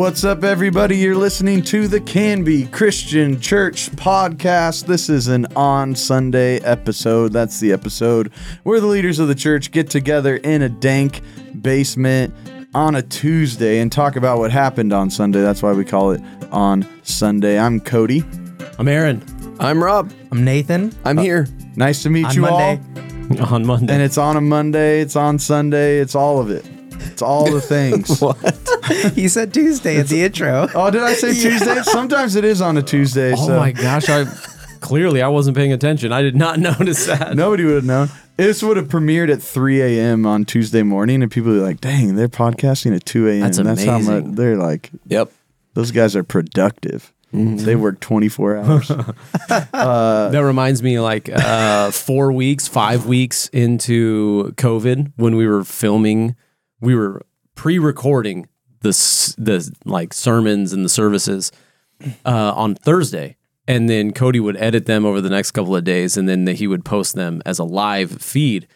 What's up, everybody? You're listening to the Canby Christian Church podcast. This is an on Sunday episode. That's the episode where the leaders of the church get together in a dank basement on a Tuesday and talk about what happened on Sunday. That's why we call it on Sunday. I'm Cody. I'm Aaron. I'm Rob. I'm Nathan. I'm uh, here. Nice to meet On you Monday. all. On Monday. And it's on a Monday, it's on Sunday, it's all of it. It's all the things. he said Tuesday at the intro. Oh, did I say Tuesday? Sometimes it is on a Tuesday. oh so my gosh! I clearly I wasn't paying attention. I did not notice that. Nobody would have known. This would have premiered at 3 a.m. on Tuesday morning, and people would be like, dang, they're podcasting at 2 a.m. That's how amazing. much they're like, Yep. those guys are productive. They work 24 hours. that reminds me, like uh, four weeks, five weeks into COVID, when we were filming, we were pre-recording the the like sermons and the services uh, on Thursday, and then Cody would edit them over the next couple of days, and then he would post them as a live feed.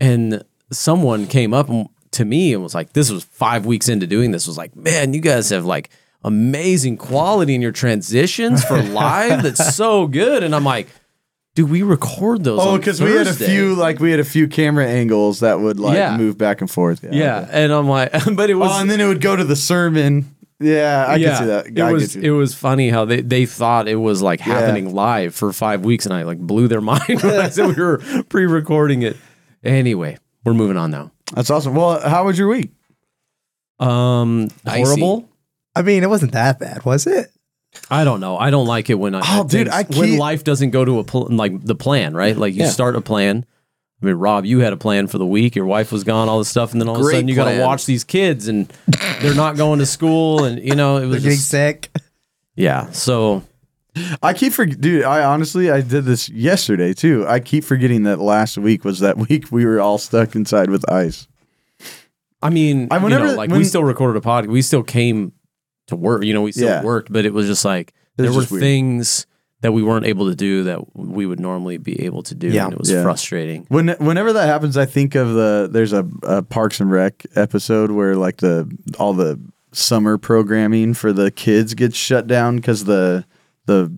And someone came up to me and was like, "This was five weeks into doing this. Was like, man, you guys have like amazing quality in your transitions for live. That's so good." And I'm like, "Do we record those?" oh, because we had a few, like, we had a few camera angles that would, like, Yeah. move back and forth. Yeah, and I'm like, but it was. Oh, and then it would go to the sermon. Yeah, I can see that. I It get was you. it was funny how they, they thought it was like happening live for five weeks, and I like blew their mind when I said we were pre-recording it. Anyway, we're moving on now. That's awesome. Well, how was your week? Um, Icy. horrible. I mean, it wasn't that bad, was it? I don't know. I don't like it when I Oh, dude, I when life doesn't go to a pl- like the plan, right? Like you Yeah. start a plan. I mean, Rob, you had a plan for the week. Your wife was gone, all this stuff, and then all of a sudden you got to watch these kids, and they're not going to school, and you know it They're was getting just sick. yeah. So I keep forgetting, dude. I honestly, I did this yesterday too. I keep forgetting that last week was that week we were all stuck inside with ice. I mean, I- you whenever- know, like when- we still recorded a pod. We still came to work. You know, we still Yeah. worked, but it was just like was there were weird. things that we weren't able to do that we would normally be able to do, Yeah. and it was Yeah. frustrating. When whenever that happens, I think of the there's a, a Parks and Rec episode where like the all the summer programming for the kids gets shut down because the the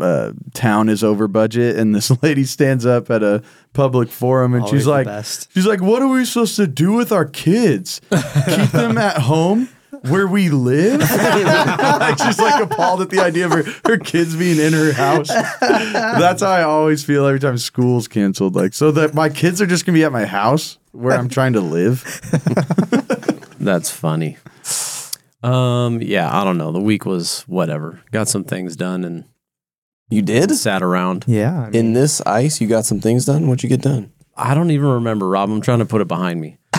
uh, town is over budget, and this lady stands up at a public forum and Always she's like, best. she's like, what are we supposed to do with our kids? Keep them at home. Where we live, like she's like appalled at the idea of her, her kids being in her house. That's how I always feel every time school's canceled. Like, so that my kids are just gonna be at my house where I'm trying to live. That's funny. Um, yeah, I don't know. The week was whatever. Got some things done and You did? sat around. Yeah. I mean, In this ice, you got some things done? What'd you get done? I don't even remember, Rob. I'm trying to put it behind me.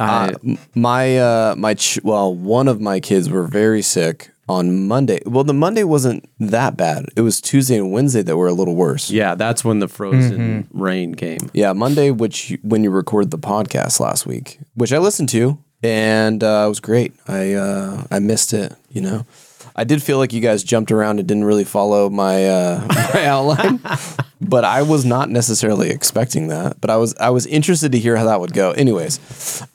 I, Uh, my, uh, my, ch- well, one of my kids were very sick on Monday. Well, the Monday wasn't that bad. It was Tuesday and Wednesday that were a little worse. yeah, that's when the frozen rain came. Yeah, Monday, which you, when you recorded the podcast last week, which I listened to, and uh, it was great. I uh, I missed it. You know, I did feel like you guys jumped around and didn't really follow my uh, my outline, but I was not necessarily expecting that. But I was I was interested to hear how that would go. Anyways,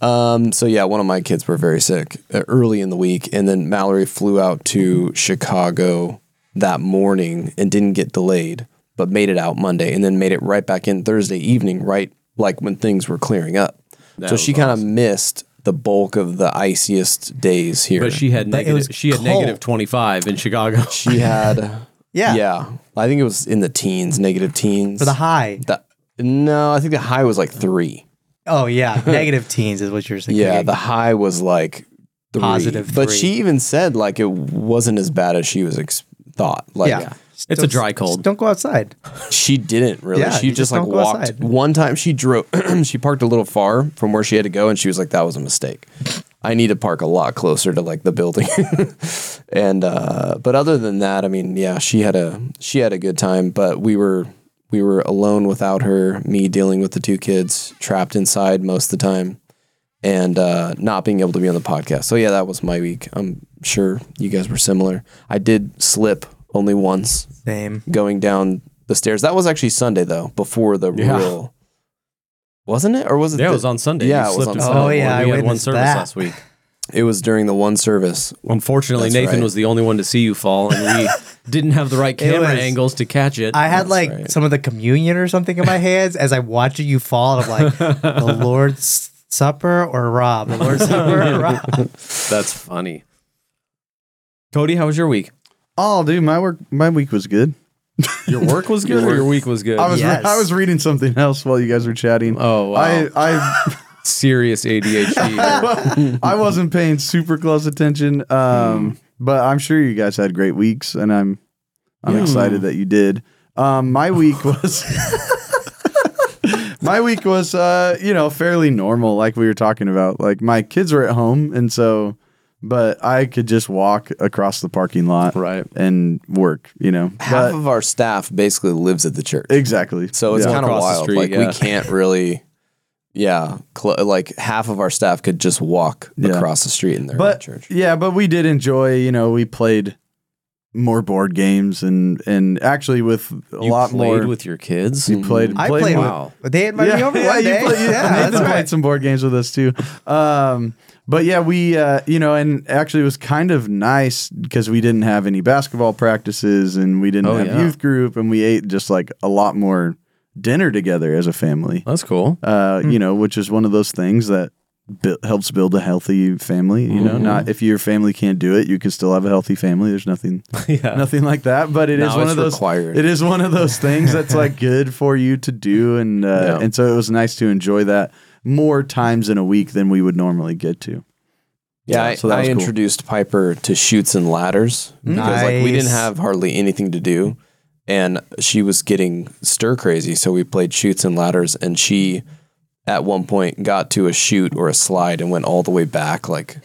um, so yeah, one of my kids were very sick uh, early in the week, and then Mallory flew out to Chicago that morning and didn't get delayed, but made it out Monday and then made it right back in Thursday evening, right like when things were clearing up. so was she kind of missed the bulk of the iciest days here. But she had But negative. She had cold. negative 25 in Chicago. she had yeah. yeah. I think it was in the teens, negative teens. For the high. The- no, I think the high was like three. Oh, yeah. Negative teens is what you're saying. Yeah, the high was like three. Positive But she even said like it wasn't as bad as she was ex- thought. Like yeah. It's a dry cold. Don't go outside. She didn't really. Yeah, she you just, just like don't go walked. outside. One time she drove. she parked a little far from where she had to go, and she was like, "That was a mistake. I need to park a lot closer to like the building." and uh, but other than that, I mean, yeah, she had a she had a good time. But we were we were alone without her. Me dealing with the two kids, trapped inside most of the time, and uh, not being able to be on the podcast. So yeah, that was my week. I'm sure you guys were similar. I did slip only once Same. going down the stairs. That was actually Sunday though, before the Yeah. real. Wasn't it, or was it? Yeah, it was on Sunday. Yeah, You it was slipped on and Sunday. fell. Oh, yeah, I we had one witnessed service that. last week. It was during the one service. Unfortunately, That's Nathan right. was the only one to see you fall, and we didn't have the right camera was- angles to catch it. I had like right. some of the communion or something in my hands as I'm watching you fall. And I'm like, the Lord's Supper or Rob? The Lord's Supper or Rob? That's funny. Cody, how was your week? Oh, dude, my work, my week was good. Your work was good, or your week was good? I was Yes. I was reading something else while you guys were chatting. Oh, wow. I I serious ADHD. I wasn't paying super close attention. Um, but I'm sure you guys had great weeks, and I'm I'm excited that you did. Um, my week was my week was uh, you know fairly normal, like we were talking about. Like my kids were at home, and so but I could just walk across the parking lot, Right. and work. You know, Half But- of our staff basically lives at the church. exactly. So it's Yeah. kind of Across the wild. street, like yeah. we can't really, yeah, cl- like half of our staff could just walk Yeah. across the street in their but church. yeah, but we did enjoy. You know, we played more board games and and actually with a you lot played more. with your kids. You played. I played played with- Wow. with. They invited me over one you day. played- you- yeah, Nathan that's played some board games with us too. Um, but yeah, we uh, you know, and actually it was kind of nice because we didn't have any basketball practices and we didn't Oh, have yeah. youth group and we ate just like a lot more dinner together as a family. That's cool. Uh, you know, which is one of those things that bu- helps build a healthy family. You know, Mm-hmm. not if your family can't do it, you can still have a healthy family. There's nothing, yeah. nothing like that. But it is Now one of those. required. It is one of those things that's like good for you to do, and uh, Yeah. and so it was nice to enjoy that more times in a week than we would normally get to. Yeah, Yeah, I, so that I was cool. introduced Piper to Chutes and Ladders because like we didn't have hardly anything to do, and she was getting stir crazy. So we played Chutes and Ladders, and she at one point got to a chute or a slide and went all the way back, like,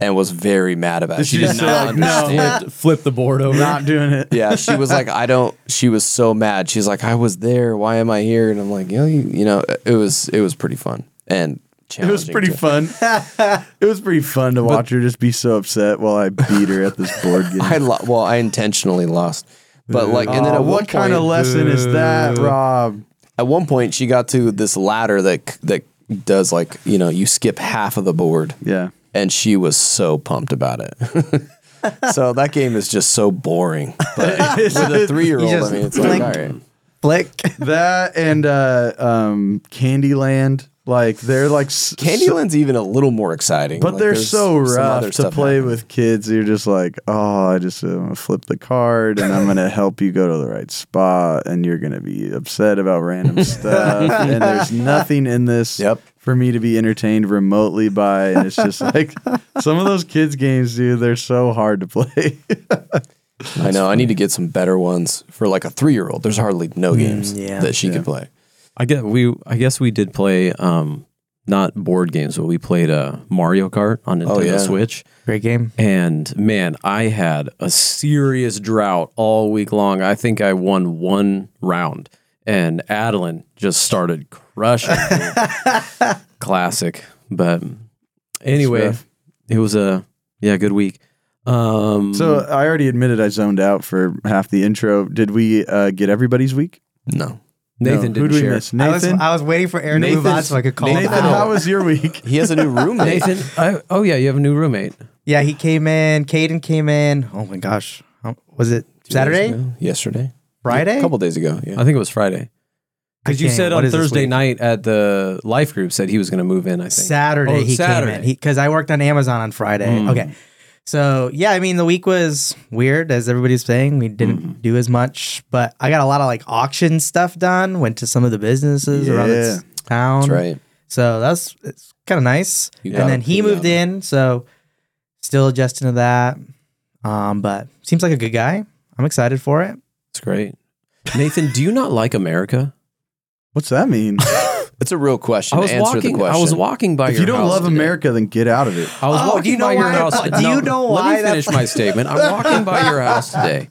and was very mad about it. She she did just say, not like, no? understand. Flip, flip the board over. Not doing it. Yeah, she was like, I don't. She was so mad. She's like, I was there. Why am I here? And I'm like, you know, you, you know, it was it was pretty fun and It was pretty to- fun. it was pretty fun to watch her just be so upset while I beat her at this board game. I lo- well, I intentionally lost, but like, and then Aw, at one what kind of point- lesson is that, Rob? At one point, she got to this ladder that that does like you know you skip half of the board, Yeah. and she was so pumped about it. so that game is just so boring. But with a three year old, I just mean, it's like blink. all right. Flick. That and uh, um, Candyland, like they're like s- Candyland's even a little more exciting, but Like, they're so rough to play happening. with kids. You're just like, oh, I just uh, flip the card and I'm gonna help you go to the right spot, and you're gonna be upset about random stuff. and there's nothing in this Yep. for me to be entertained remotely by. And it's just like some of those kids games, dude. They're so hard to play. I know. I need to get some better ones for like a three year old. There's hardly no games yeah. that she Yeah. can play. I get we. I guess we did play um not board games, but we played uh, Mario Kart on Nintendo Oh, yeah. Switch. Great game. And man, I had a serious drought all week long. I think I won one round, and Adeline just started crushing. me. Classic, but anyway, it was a yeah good week. Um, so I already admitted I zoned out for half the intro. Did we uh, get everybody's week? No. Nathan No. Didn't do we share. miss? I was, Nathan. I was waiting for Aaron to move on Nathan's- so I could call Nathan, him out. how was your week? He has a new roommate. Nathan, I, oh yeah, you have a new roommate. Yeah, he came in. Caden came in. Oh my gosh. How- Was it Two Saturday? ago? Yesterday? Friday? A couple days ago. Yeah. I think it was Friday. I Because you can't- said what on is this Thursday week? night at the life group said he was going to move in. I think Saturday Oh, he Saturday. came in because I worked on Amazon on Friday. Mm. Okay, so yeah, I mean the week was weird as everybody's saying. We didn't Mm. do as much, but I got a lot of like auction stuff done. Went to some of the businesses around the town. That's right. So that's it's kind of nice. You and then he moved out. in, so still adjusting to that. Um, but seems like a good guy. I'm excited for it. it's great. Nathan, do you not like America? What's that mean? It's a real question. I was Answer walking. the question. I was walking by your house. if your you don't house love today. America, then get out of it. I was Oh, walking do you know by your why- house. Oh, do you know Let why me that's- finish my statement. I'm walking by your house today,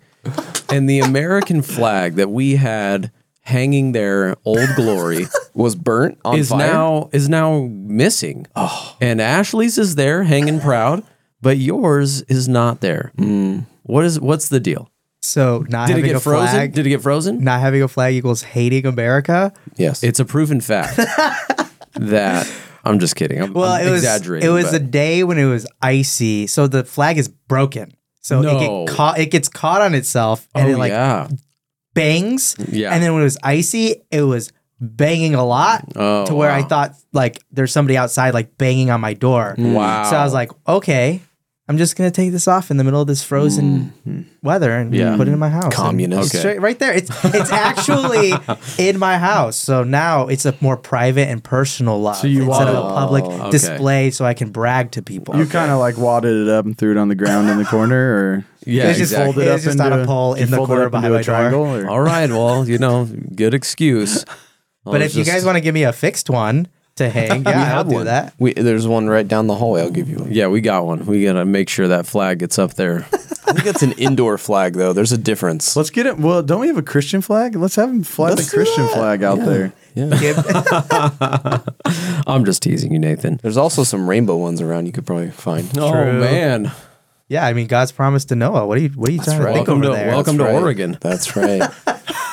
and the American flag that we had hanging there, Old Glory, was burnt on is fire. now is now missing. Oh. And Ashley's is there, hanging proud, but yours is not there. Mm. What is what's the deal? So not Did it having get a frozen? flag, Did it get frozen? not having a flag equals hating America. yes. It's a proven fact that I'm just kidding. I'm, Well, I'm it was exaggerating. it was but- a day when it was icy, so the flag is broken. So it get caught it gets caught on itself and oh it like yeah, bangs. yeah. And then when it was icy, it was banging a lot oh, to where I wow. thought like there's somebody outside like banging on my door. wow. So I was like, okay, I'm just gonna take this off in the middle of this frozen hmm. weather and Yeah. put it in my house. And Communist. it's straight- right there. It's it's actually in my house. So now it's a more private and personal love So you instead of a wadded- public oh, okay. display, so I can brag to people. You kind of like wadded it up and threw it on the ground in the corner, or yeah, It's just exactly. folded It up was just on into a pole in the corner up behind my a door. triangle. All right, well, you know, good excuse. But if you guys want to give me a fixed one to hang, yeah, I'll do that. We, there's one right down the hallway. I'll give you one. yeah, we got one. We gotta make sure that flag gets up there. I think that's an indoor flag though. There's a difference. Let's get it. Well, don't we have a Christian flag? Let's have him fly Let's the Christian that. flag out there. Yeah. I'm just teasing you, Nathan. There's also some rainbow ones around you could probably find. Oh True. man, yeah, I mean, God's promise to Noah. What are you What are you trying right. to think Welcome over to- there? welcome That's to right. Oregon. That's right.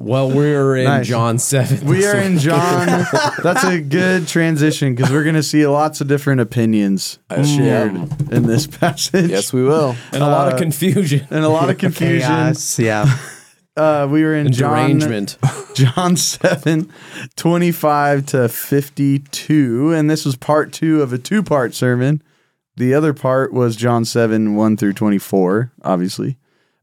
Well, we're in Nice. John seven. We are in John. That's a good transition because we're going to see lots of different opinions shared in this passage. yes, we will. and a lot Uh, of confusion and a lot of confusion. Chaos, yeah. Uh, we were in and John, derangement. John 7, 25 to 52. And this was part two of a two part sermon. The other part was John 7, 1 through 24, obviously.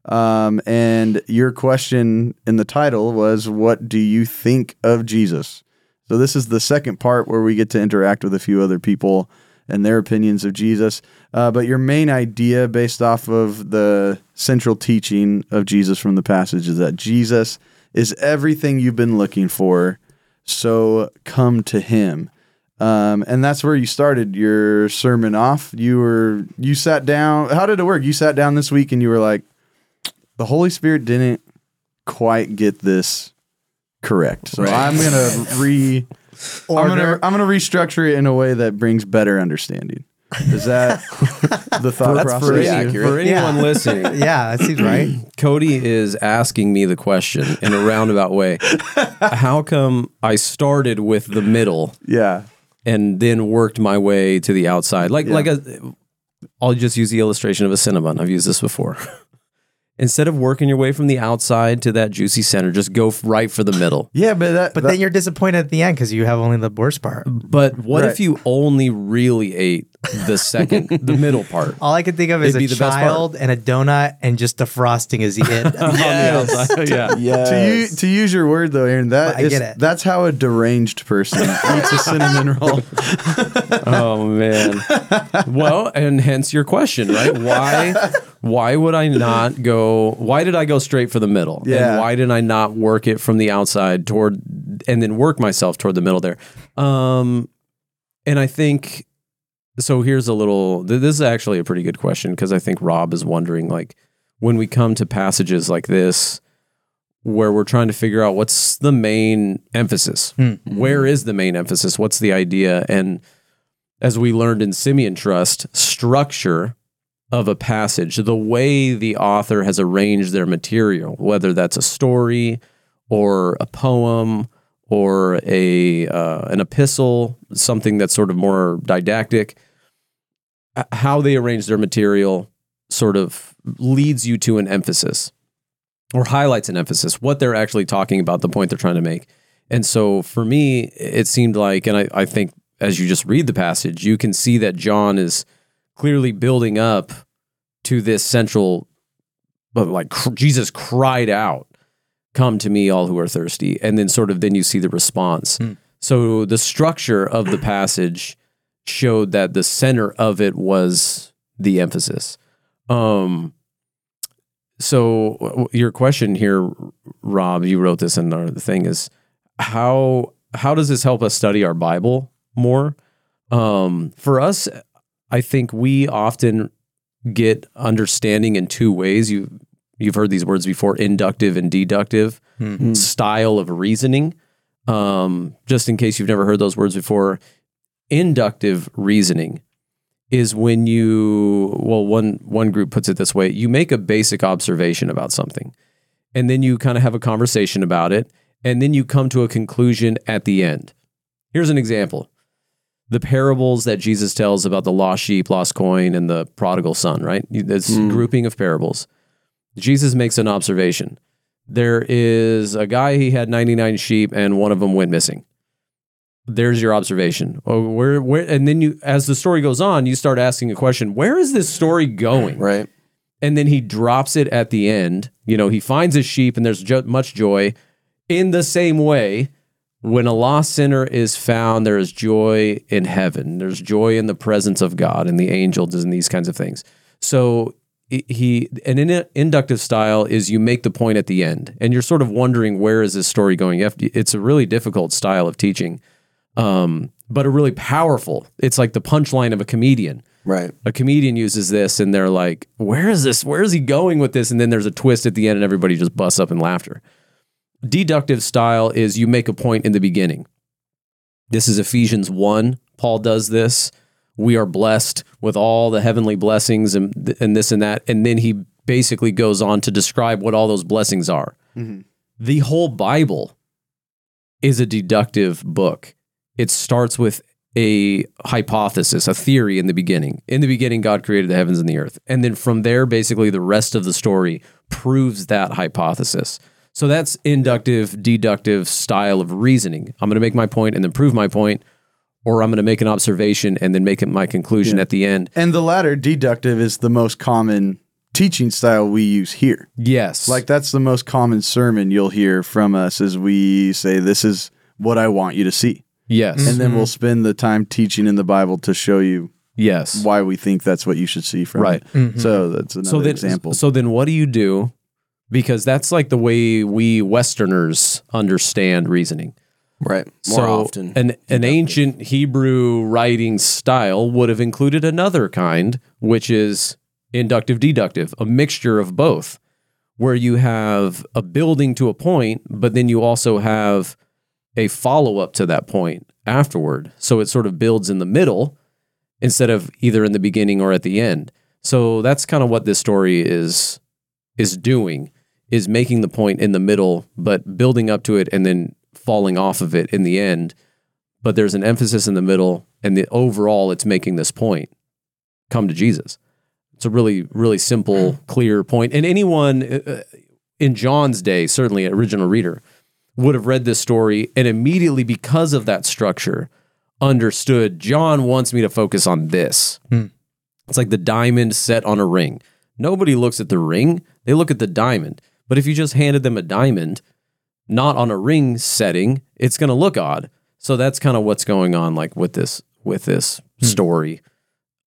Um, and your question in the title was, What do you think of Jesus? So this is the second part where we get to interact with a few other people and their opinions of Jesus. Uh, but your main idea, based off of the central teaching of Jesus from the passage, is that Jesus is everything you've been looking for. So come to Him. Um, and that's where you started your sermon off. You were you sat down. How did it work? You sat down this week and you were like, the Holy Spirit didn't quite get this correct. So Right. I'm gonna re I'm gonna I'm gonna restructure it in a way that brings better understanding. Is that the thought That's process? pretty For anyone Yeah. listening, Yeah, that seems right. Cody is asking me the question in a roundabout way. How come I started with the middle Yeah. and then worked my way to the outside? Like like a I'll just use the illustration of a Cinnabon. I've used this before. Instead of working your way from the outside to that juicy center, just go f- right for the middle. Yeah, but that But that- then you're disappointed at the end because you have only the worst part. But what Right. if you only really ate the second, the middle part? All I can think of is It'd be a the best part. child and a donut and just the frosting is it. Yes. yeah. Yes. to you to use your word though, Aaron, that I is get it. that's how a deranged person eats a cinnamon roll. Oh man. Well, and hence your question, right? Why why would I not go why did I go straight for the middle? Yeah. And why did I not work it from the outside toward and then work myself toward the middle there? Um and I think so here's a little th- this is actually a pretty good question because I think Rob is wondering like when we come to passages like this where we're trying to figure out what's the main emphasis. Where is the main emphasis? What's the idea? And as we learned in Simeon Trust, structure of a passage, the way the author has arranged their material, whether that's a story or a poem or a uh, an epistle, something that's sort of more didactic, h- how they arrange their material sort of leads you to an emphasis or highlights an emphasis, what they're actually talking about, the point they're trying to make. And so for me, it seemed like, and I, I think as you just read the passage, you can see that John is clearly building up to this central, but like Jesus cried out, Come to me, all who are thirsty. And then sort of then you see the response. Hmm. So the structure of the passage showed that the center of it was the emphasis. Um, so your question here, Rob, you wrote this in our thing is how how does this help us study our Bible more? Um, for us, I think we often get understanding in two ways. You you've heard these words before: inductive and deductive style of reasoning. Um, just in case you've never heard those words before, inductive reasoning is when you well one one group puts it this way you make a basic observation about something and then you kind of have a conversation about it and then you come to a conclusion at the end here's an example the parables that Jesus tells about the lost sheep, lost coin, and the prodigal son, right? This hmm. grouping of parables. Jesus makes an observation. There is a guy, he had 99 sheep, and one of them went missing. There's your observation. Oh, where, where, and then you, as the story goes on, you start asking a question: Where is this story going? Right. and then he drops it at the end. You know, he finds his sheep, and there's jo- much joy. In the same way, when a lost sinner is found, there is joy in heaven. There's joy in the presence of God and the angels and these kinds of things. So he, an in- inductive style is you make the point at the end, and you're sort of wondering where is this story going. You have to- it's a really difficult style of teaching, um, but a really powerful. It's like the punchline of a comedian Right. a comedian uses this and they're like, where is this? Where is he going with this? And then there's a twist at the end and everybody just busts up in laughter. Deductive style is you make a point in the beginning. This is Ephesians 1. Paul does this. We are blessed with all the heavenly blessings and, and this and that. And then he basically goes on to describe what all those blessings are. The whole Bible is a deductive book. It starts with a hypothesis, a theory in the beginning. In the beginning, God created the heavens and the earth. And then from there, basically, the rest of the story proves that hypothesis. So that's inductive, deductive style of reasoning. I'm going to make my point and then prove my point, or I'm going to make an observation and then make it my conclusion at the end. And the latter, deductive, is the most common teaching style we use here. Yes. Like that's the most common sermon you'll hear from us as we say, This is what I want you to see. Yes. And then we'll mm-hmm. spend the time teaching in the Bible to show you yes. why we think that's what you should see from Right. it. Mm-hmm. So that's another so then, example. So then, what do you do? Because that's like the way we Westerners understand reasoning. Right. More so often. an an ancient Hebrew writing style would have included another kind, which is inductive deductive, a mixture of both, where you have a building to a point, but then you also have a follow up to that point afterward. So it sort of builds in the middle instead of either in the beginning or at the end. So that's kind of what this story is is doing is making the point in the middle but building up to it and then falling off of it in the end. But there's an emphasis in the middle and the overall it's making this point. Come to Jesus. It's a really really simple clear point and anyone uh, in John's day, certainly original reader, would have read this story and immediately because of that structure understood John wants me to focus on this. Hmm. It's like the diamond set on a ring. Nobody looks at the ring, they look at the diamond. But if you just handed them a diamond, not on a ring setting, it's going to look odd. So that's kind of what's going on like with this with this hmm. story.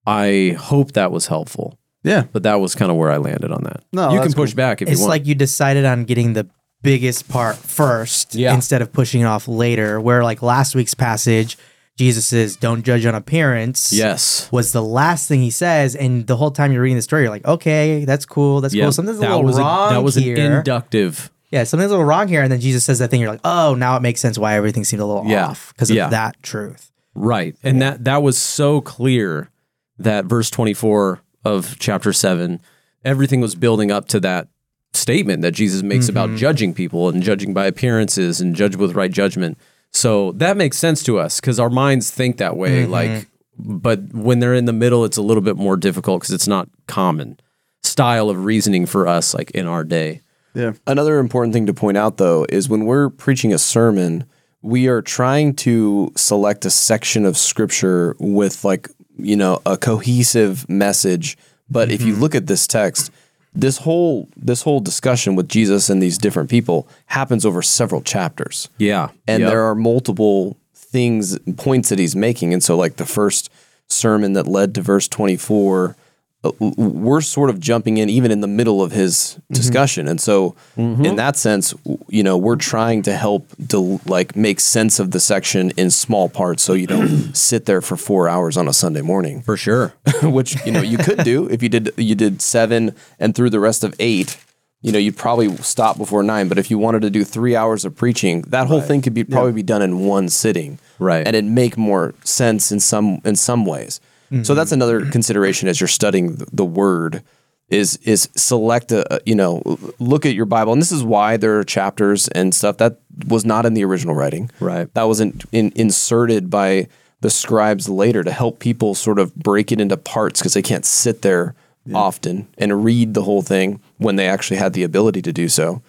I hope that was helpful. yeah. But that was kind of where I landed on that. No, you can push back if It's you want. It's like you decided on getting the biggest part first Yeah. instead of pushing it off later. Where like last week's passage, Jesus says, "Don't judge on appearance." yes. was the last thing he says, and the whole time you're reading the story, you're like, okay, that's cool, that's Yeah. cool. Something's a little wrong a, that was here. an inductive. yeah, something's a little wrong here, and then Jesus says that thing. You're like, oh, now it makes sense why everything seemed a little Yeah. off because of Yeah. that truth. Right. And that that was so clear that verse 24 of chapter 7 everything was building up to that statement that Jesus makes about mm-hmm. judging people and judging by appearances and judge with right judgment. So that makes sense to us cuz our minds think that way mm-hmm. like but when they're in the middle it's a little bit more difficult cuz it's not common style of reasoning for us like in our day. Yeah. Another important thing to point out, though, is when we're preaching a sermon, we are trying to select a section of scripture with, like, you know, a cohesive message. But if you mm-hmm. look at this text, this whole this whole discussion with Jesus and these different people happens over several chapters Yeah. and Yep. there are multiple things points that he's making and so like the first sermon that led to verse 24 uh, w- w- Uh, we're sort of jumping in even in the middle of his mm-hmm. discussion. And so mm-hmm. in that sense you know we're trying to help del- like make sense of the section in small parts so you don't sit there for 4 hours on a Sunday morning. For sure. which you know you could do if you did you did 7 and through the rest of 8 you know you'd probably stop before 9 but if you wanted to do 3 hours of preaching that whole thing could be probably be done in one sitting. Right. and it'd make more sense in some in some ways so that's another consideration as you're studying the, word is is select a you know look at your bible and this is why there are chapters and stuff that was not in the original writing Right. that wasn't in, inserted by the scribes later to help people sort of break it into parts because they can't sit there often and read the whole thing when they actually had the ability to do so.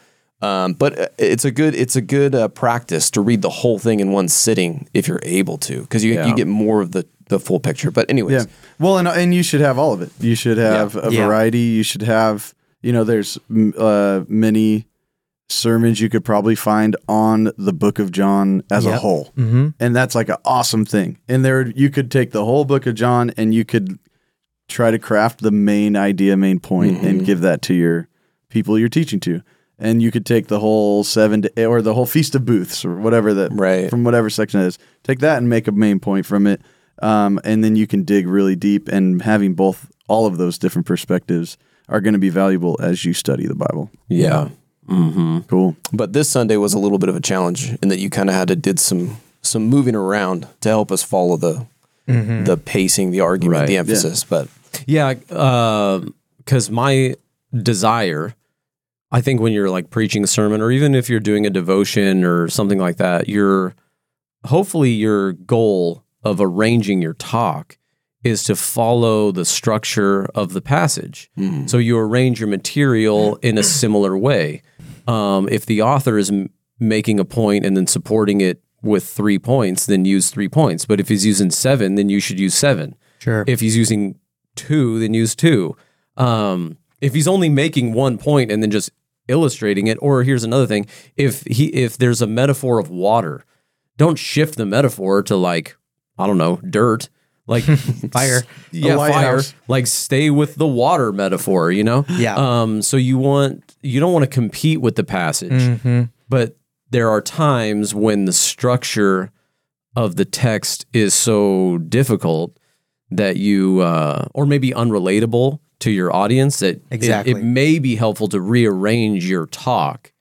Um, but uh, it's a good it's a good uh, practice to read the whole thing in one sitting if you're able to because you, Yeah. you get more of the the full picture. But anyways, Yeah. Well, and and you should have all of it. You should have a Yeah. variety. You should have, you know, there's uh, many sermons you could probably find on the book of John as a whole. Mm-hmm. And that's like an awesome thing. And there you could take the whole book of John and you could try to craft the main idea, main point, and give that to your people you're teaching to. And you could take the whole seven to, or the whole feast of booths or whatever that Right. from whatever section it is. Take that and make a main point from it. Um, and then you can dig really deep and having both all of those different perspectives are going to be valuable as you study the Bible. yeah. Mm-hmm. Cool. But this Sunday was a little bit of a challenge in that you kind of had to did some some moving around to help us follow the mm-hmm. the pacing, the argument, Right. the Yeah. emphasis. But Yeah, uh, because my desire, I think when you're like preaching a sermon, or even if you're doing a devotion or something like that, your hopefully your goal of arranging your talk is to follow the structure of the passage. So you arrange your material in a similar way. Um, if the author is m- making a point and then supporting it with three points, then use three points. But if he's using seven, then you should use seven. Sure. If he's using two, then use two. Um, if he's only making one point and then just illustrating it, or here's another thing: if he if there's a metaphor of water, don't shift the metaphor to like I don't know dirt, like Fire. yeah, fire. Like stay with the water metaphor, you know. Yeah. Um. So you want you don't want to compete with the passage, Mm-hmm. but there are times when the structure of the text is so difficult that you uh, or maybe unrelatable to your audience that it- Exactly. it, may be helpful to rearrange your talk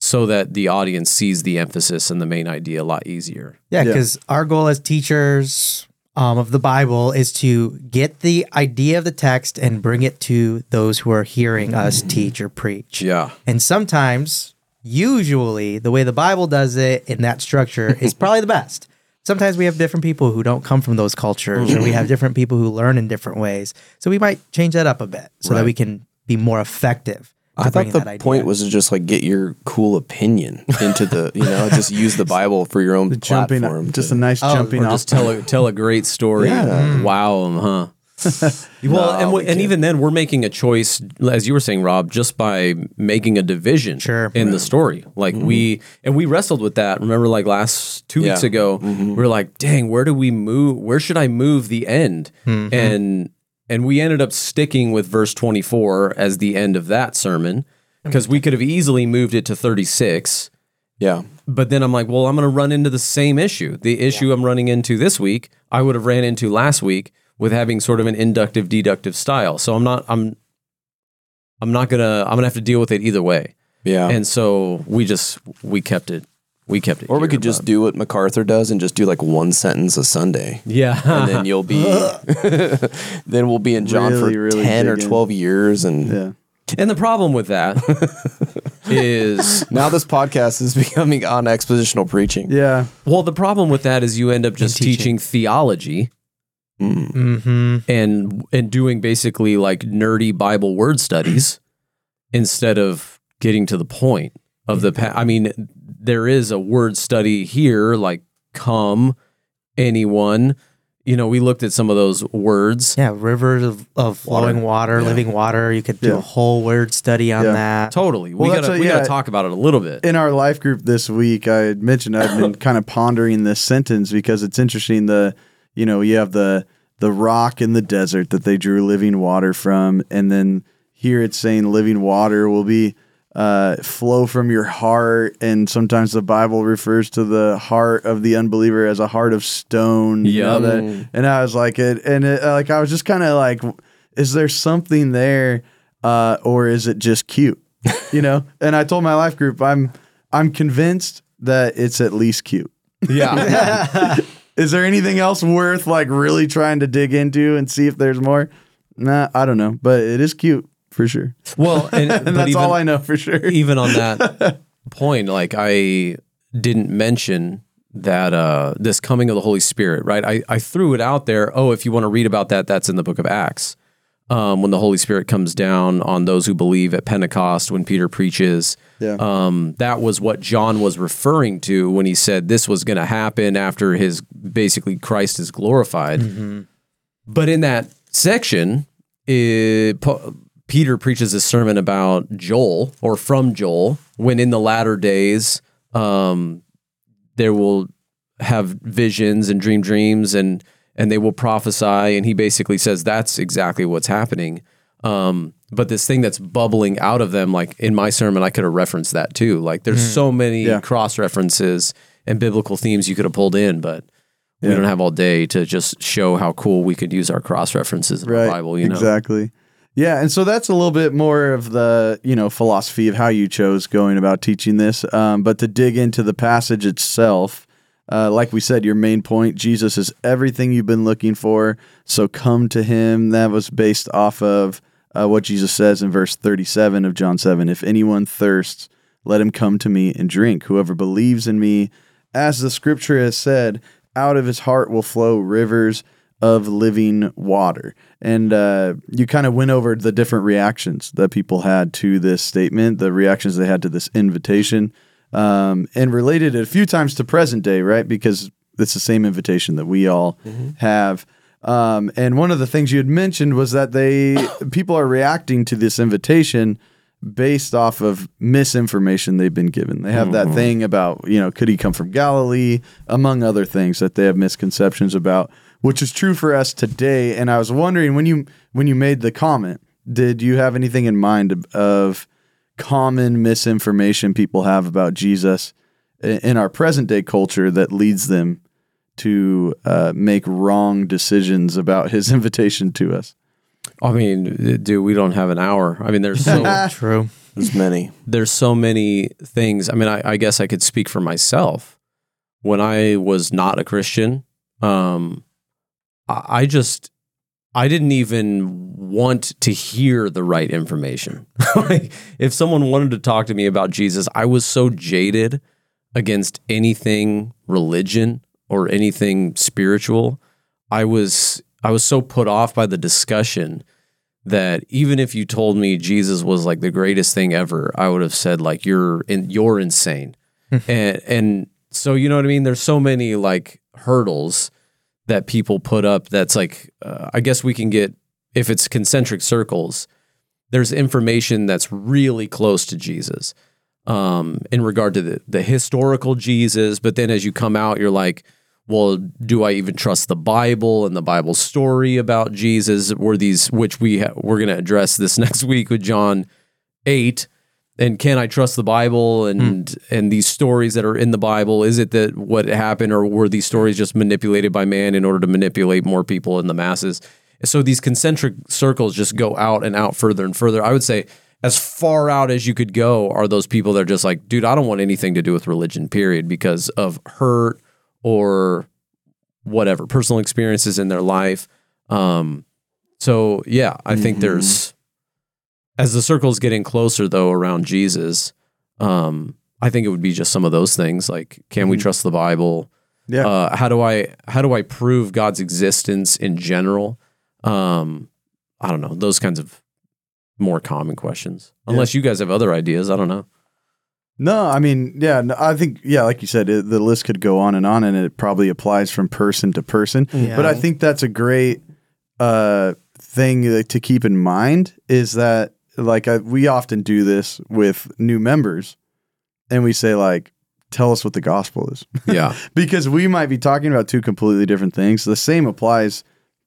so that the audience sees the emphasis and the main idea a lot easier. Yeah, Yeah. because our goal as teachers um, of the Bible is to get the idea of the text and bring it to those who are hearing us teach or preach. Yeah. And sometimes, usually, the way the Bible does it in that structure is probably the best. Sometimes we have different people who don't come from those cultures, and we mm-hmm. have different people who learn in different ways. So we might change that up a bit so that we can be more effective. I thought the point was to just like get your cool opinion into the you know just use the Bible for your own Jumping, platform. just to- a nice Oh, jumping or off. just tell a tell a great story. Yeah. Mm. Wow them, huh? well, and, No, we, we and even then, we're making a choice, as you were saying, Rob, just by making a division Sure. in the story. Like we mm-hmm. and we wrestled with that. Remember, like last two weeks Yeah. ago, mm-hmm. we were like, "Dang, where do we move? Where should I move the end?" Mm-hmm. And and we ended up sticking with verse twenty four as the end of that sermon because we could have easily moved it to thirty six yeah. but then I'm like, well, I'm going to run into the same issue. The issue I'm running into this week, I would have ran into last week with having sort of an inductive deductive style. So I'm not I'm I'm not going to I'm going to have to deal with it either way. Yeah. And so we just we kept it we kept it. or we could just do what MacArthur does and just do like one sentence a Sunday. Yeah. And then you'll be then we'll be in John Really, for really 10 or 12 years and yeah. and the problem with that is now this podcast is becoming on expositional preaching. Yeah. well the problem with that is you end up just teaching. teaching theology Mm-hmm. and and doing basically like nerdy Bible word studies instead of getting to the point of the pa- I mean there is a word study here like come anyone you know we looked at some of those words Yeah, rivers of, of flowing water, living water. You could do Yeah. a whole word study on Yeah. that. totally Well, we that's got to what- we got yeah. talk about it a little bit in our life group this week, I had mentioned I've been kind of pondering this sentence because it's interesting. The you know you have the the rock in the desert that they drew living water from, and then here it's saying living water will be uh, flow from your heart, and sometimes the Bible refers to the heart of the unbeliever as a heart of stone. you know, Yeah. and I was like it, and it, like I was just kind of like, is there something there, uh, or is it just cute? you know and i told my life group i'm i'm convinced that it's at least cute yeah is there anything else worth like really trying to dig into and see if there's more nah i don't know but it is cute for sure well and, and that's even, all i know for sure even on that point, like I didn't mention that uh, this coming of the Holy Spirit, right? I, I threw it out there. Oh, if you want to read about that, that's in the book of Acts. Um, when the Holy Spirit comes down on those who believe at Pentecost, when Peter preaches, Yeah. um, that was what John was referring to when he said this was going to happen after his basically Christ is glorified. But in that section, it, Peter preaches a sermon about Joel or from Joel, when in the latter days um, there will have visions and dream dreams and and they will prophesy. And he basically says that's exactly what's happening. Um, but this thing that's bubbling out of them, like in my sermon, I could have referenced that too. Like there's so many Yeah. cross references and biblical themes you could have pulled in, but we Yeah. don't have all day to just show how cool we could use our cross references in right the Bible. You know, exactly yeah and so that's a little bit more of the you know philosophy of how you chose going about teaching this um, but to dig into the passage itself uh, like we said your main point jesus is everything you've been looking for. So come to him. That was based off of uh, what jesus says in verse 37 of john 7 if anyone thirsts let him come to me and drink. Whoever believes in me as the scripture has said out of his heart will flow rivers of living water. And uh, you kind of went over the different reactions that people had to this statement, the reactions they had to this invitation, um, and related it a few times to present day, right? Because it's the same invitation that we all have. Um, and one of the things you had mentioned was that they people are reacting to this invitation based off of misinformation they've been given. They have that thing about, you know, could he come from Galilee, among other things that they have misconceptions about, which is true for us today. And I was wondering when you when you made the comment, did you have anything in mind of, of common misinformation people have about Jesus in our present day culture that leads them to uh, make wrong decisions about his invitation to us? I mean, dude, we don't have an hour. I mean, there's so True. There's many. there's so many things. I mean, I, I guess I could speak for myself. When I was not a Christian, um, I, I just I didn't even want to hear the right information. like, if someone wanted to talk to me about Jesus, I was so jaded against anything religion or anything spiritual. I was I was so put off by the discussion that even if you told me Jesus was like the greatest thing ever, I would have said like you're in, you're insane. and and so you know what I mean. There's so many like hurdles that people put up. That's like uh, I guess we can get if it's concentric circles. There's information that's really close to Jesus um, in regard to the the historical Jesus, but then as you come out, you're like, well, do I even trust the Bible and the Bible story about Jesus? Were these which we ha- we're going to address this next week with John eight? And can I trust the Bible and and these stories that are in the Bible? Is it that what happened, or were these stories just manipulated by man in order to manipulate more people in the masses? So these concentric circles just go out and out further and further. I would say as far out as you could go are those people that are just like, dude, I don't want anything to do with religion, period, because of hurt or whatever personal experiences in their life. Um, so yeah, I think there's as the circle's getting closer though around Jesus. Um, I think it would be just some of those things like, can we trust the Bible? Yeah. Uh, how do I how do I prove God's existence in general? Um, I don't know those kinds of more common questions. Unless you guys have other ideas, I don't know. No, I mean, yeah, no, I think, yeah, like you said, it, the list could go on and on, and it probably applies from person to person. Yeah. But I think that's a great uh, thing to keep in mind is that, like, I, we often do this with new members, and we say, like, tell us what the gospel is. Yeah, because we might be talking about two completely different things. The same applies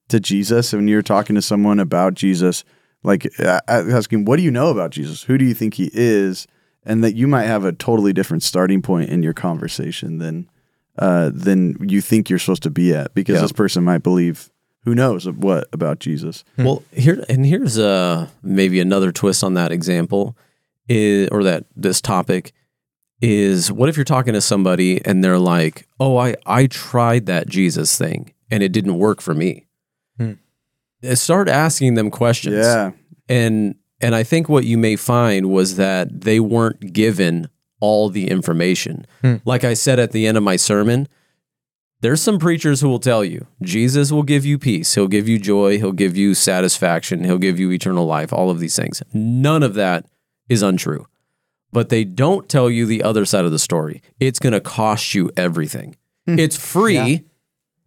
to Jesus. When you're talking to someone about Jesus, like asking, "What do you know about Jesus? Who do you think he is?" and that you might have a totally different starting point in your conversation than uh, than you think you're supposed to be at, because Yeah. this person might believe who knows what about Jesus. Well, here and here's uh maybe another twist on that example is or that this topic is what if you're talking to somebody and they're like, "Oh, I I tried that Jesus thing and it didn't work for me." Hmm. Uh, Start asking them questions. Yeah, And and I think what you may find was that they weren't given all the information. Like I said at the end of my sermon, there's some preachers who will tell you Jesus will give you peace, he'll give you joy, he'll give you satisfaction, he'll give you eternal life, all of these things. None of that is untrue. But they don't tell you the other side of the story. It's going to cost you everything. Hmm. It's free,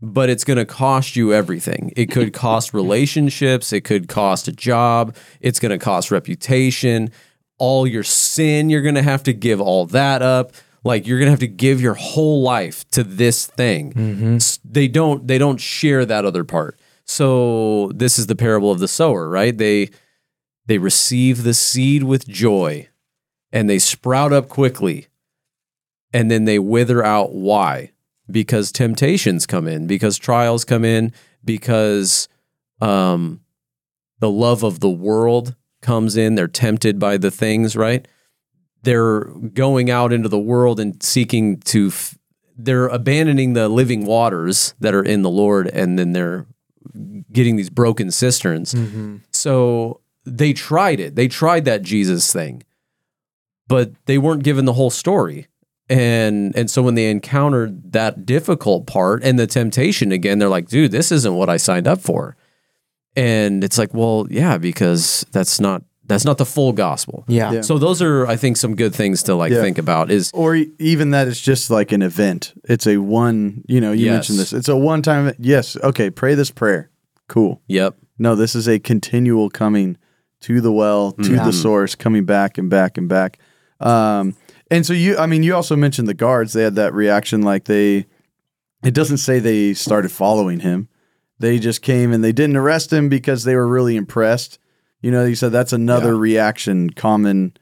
but it's going to cost you everything. It could cost relationships, it could cost a job, it's going to cost reputation, all your sin, you're going to have to give all that up. Like you're going to have to give your whole life to this thing. S- They don't they don't share that other part. So this is the parable of the sower, right? They they receive the seed with joy and they sprout up quickly and then they wither out why because temptations come in because trials come in because um the love of the world comes in they're tempted by the things right they're going out into the world and seeking to f- they're abandoning the living waters that are in the lord and then they're getting these broken cisterns. Mm-hmm. So they tried it. They tried that jesus thing but they weren't given the whole story. And and so when they encountered that difficult part and the temptation again they're like dude this isn't what i signed up for. And it's like well yeah because that's not that's not the full gospel Yeah. Yeah. so those are i think some good things to like Yeah. think about is or even that it's just like an event. It's a one, you know, you Yes. mentioned this. It's a one time. Yes. Okay. Pray this prayer. Cool. yep No, this is a continual coming to the well, to the source, coming back and back and back. Um, and so you, I mean, you also mentioned the guards. They had that reaction, like they. It doesn't say they started following him. They just came and they didn't arrest him because they were really impressed. You know, you said that's another reaction common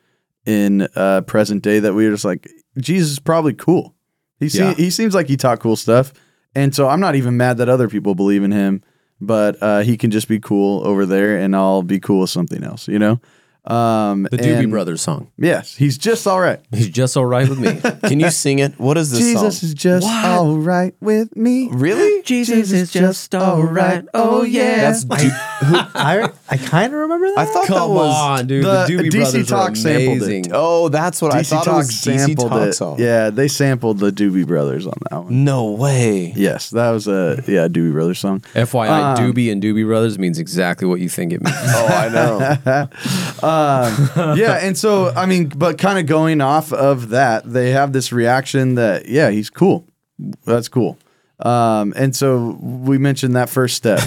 in uh, present day that we were just like, Jesus is probably cool. He se- Yeah. he seems like he taught cool stuff, and so I'm not even mad that other people believe in him. But uh, he can just be cool over there, and I'll be cool with something else. You know, um, the doobie and- brothers song Yes, he's just all right. he's just all right with me Can you sing it? What is this Jesus song? is just all right with me. Really? Jesus is just all right. Oh yeah. That's du- I I kind of remember that. I thought that was. on dude The- the doobie DC brothers Talk are sampled it. Oh, that's what I DC thought it Talk was. DC sampled Talk it. song. Yeah, they sampled the Doobie Brothers on that one. No way. Yes, that was a yeah Doobie Brothers song. FYI, Um, Doobie and Doobie Brothers means exactly what you think it means. Oh, I know. yeah, and so I mean, but kind of going off of that, they have this reaction that yeah, he's cool. That's cool. Um, and so we mentioned that first step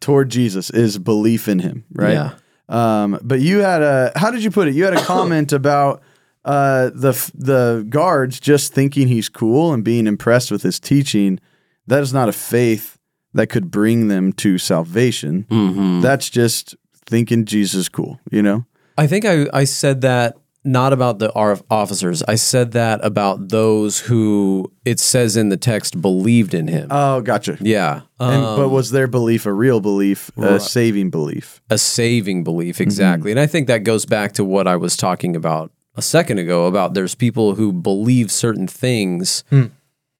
toward Jesus is belief in him, right? Yeah. Um, but you had a how did you put it? You had a comment about uh, the the guards just thinking he's cool and being impressed with his teaching. That is not a faith that could bring them to salvation. Mm-hmm. That's just thinking Jesus is cool. You know. I think I, I said that not about the R- officers. I said that about those who it says in the text believed in him. Oh, gotcha. yeah. And, Um, but was their belief a real belief, a saving belief? a saving belief exactly and i think that goes back to what i was talking about a second ago about there's people who believe certain things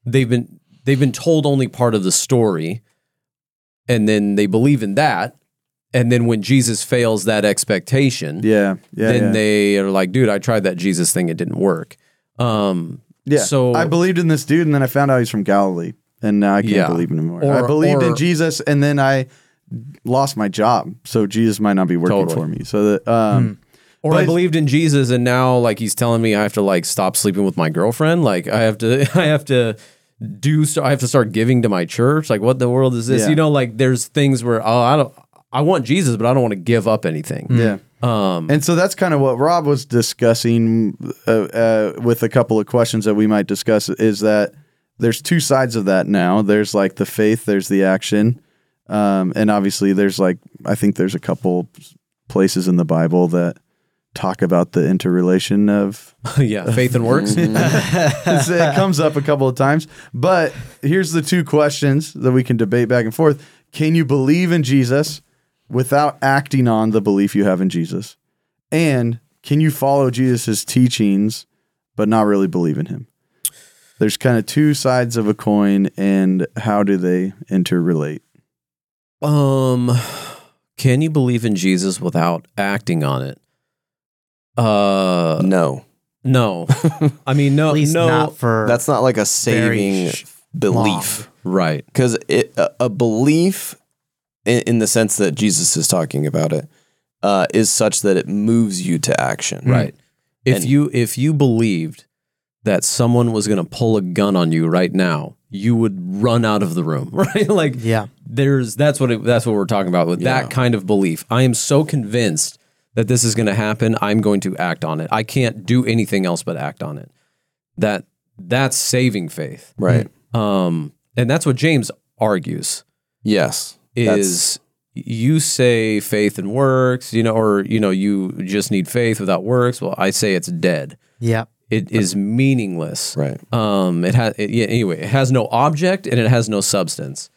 they've been they've been told only part of the story and then they believe in that and then when jesus fails that expectation Yeah, yeah, then yeah. they are like dude i tried that jesus thing it didn't work um yeah. so I believed in this dude, and then I found out he's from Galilee, and now I can't Yeah. believe anymore. Or- I believed in Jesus, and then I lost my job, so Jesus might not be working Totally. for me. So that, um, Or But I believed in Jesus and now like he's telling me I have to like stop sleeping with my girlfriend. Like I have to I have to do so I have to start giving to my church. Like what the world is this? Yeah. You know, like there's things where oh I don't I want Jesus, but I don't want to give up anything. yeah. Um And so that's kind of what Rob was discussing uh, uh, with a couple of questions that we might discuss is that there's two sides of that now. There's like the faith, there's the action. Um, and obviously there's like, I think there's a couple places in the Bible that talk about the interrelation of yeah, faith and works. It comes up a couple of times. But here's the two questions that we can debate back and forth. Can you believe in Jesus without acting on the belief you have in Jesus? And can you follow Jesus' teachings but not really believe in him? There's kind of two sides of a coin, and how do they interrelate? Um, can you believe in Jesus without acting on it? Uh, No. No, I mean no, At least no. not for That's not like a saving sh- belief. right. because it a, a belief in, in the sense that Jesus is talking about it uh, is such that it moves you to action. Right. If And- you if you believed that someone was going to pull a gun on you right now, you would run out of the room, right? Like Yeah. there's that's what it, that's what we're talking about with Yeah. that kind of belief. I am so convinced that this is going to happen, I'm going to act on it. I can't do anything else but act on it. That that's saving faith. Right. Um and that's what James argues Yes. That's- is you say faith and works, you know, or you know, you just need faith without works. Well, I say it's dead. Yeah. It is meaningless. right. Um, it has it, yeah, anyway. It has no object and it has no substance.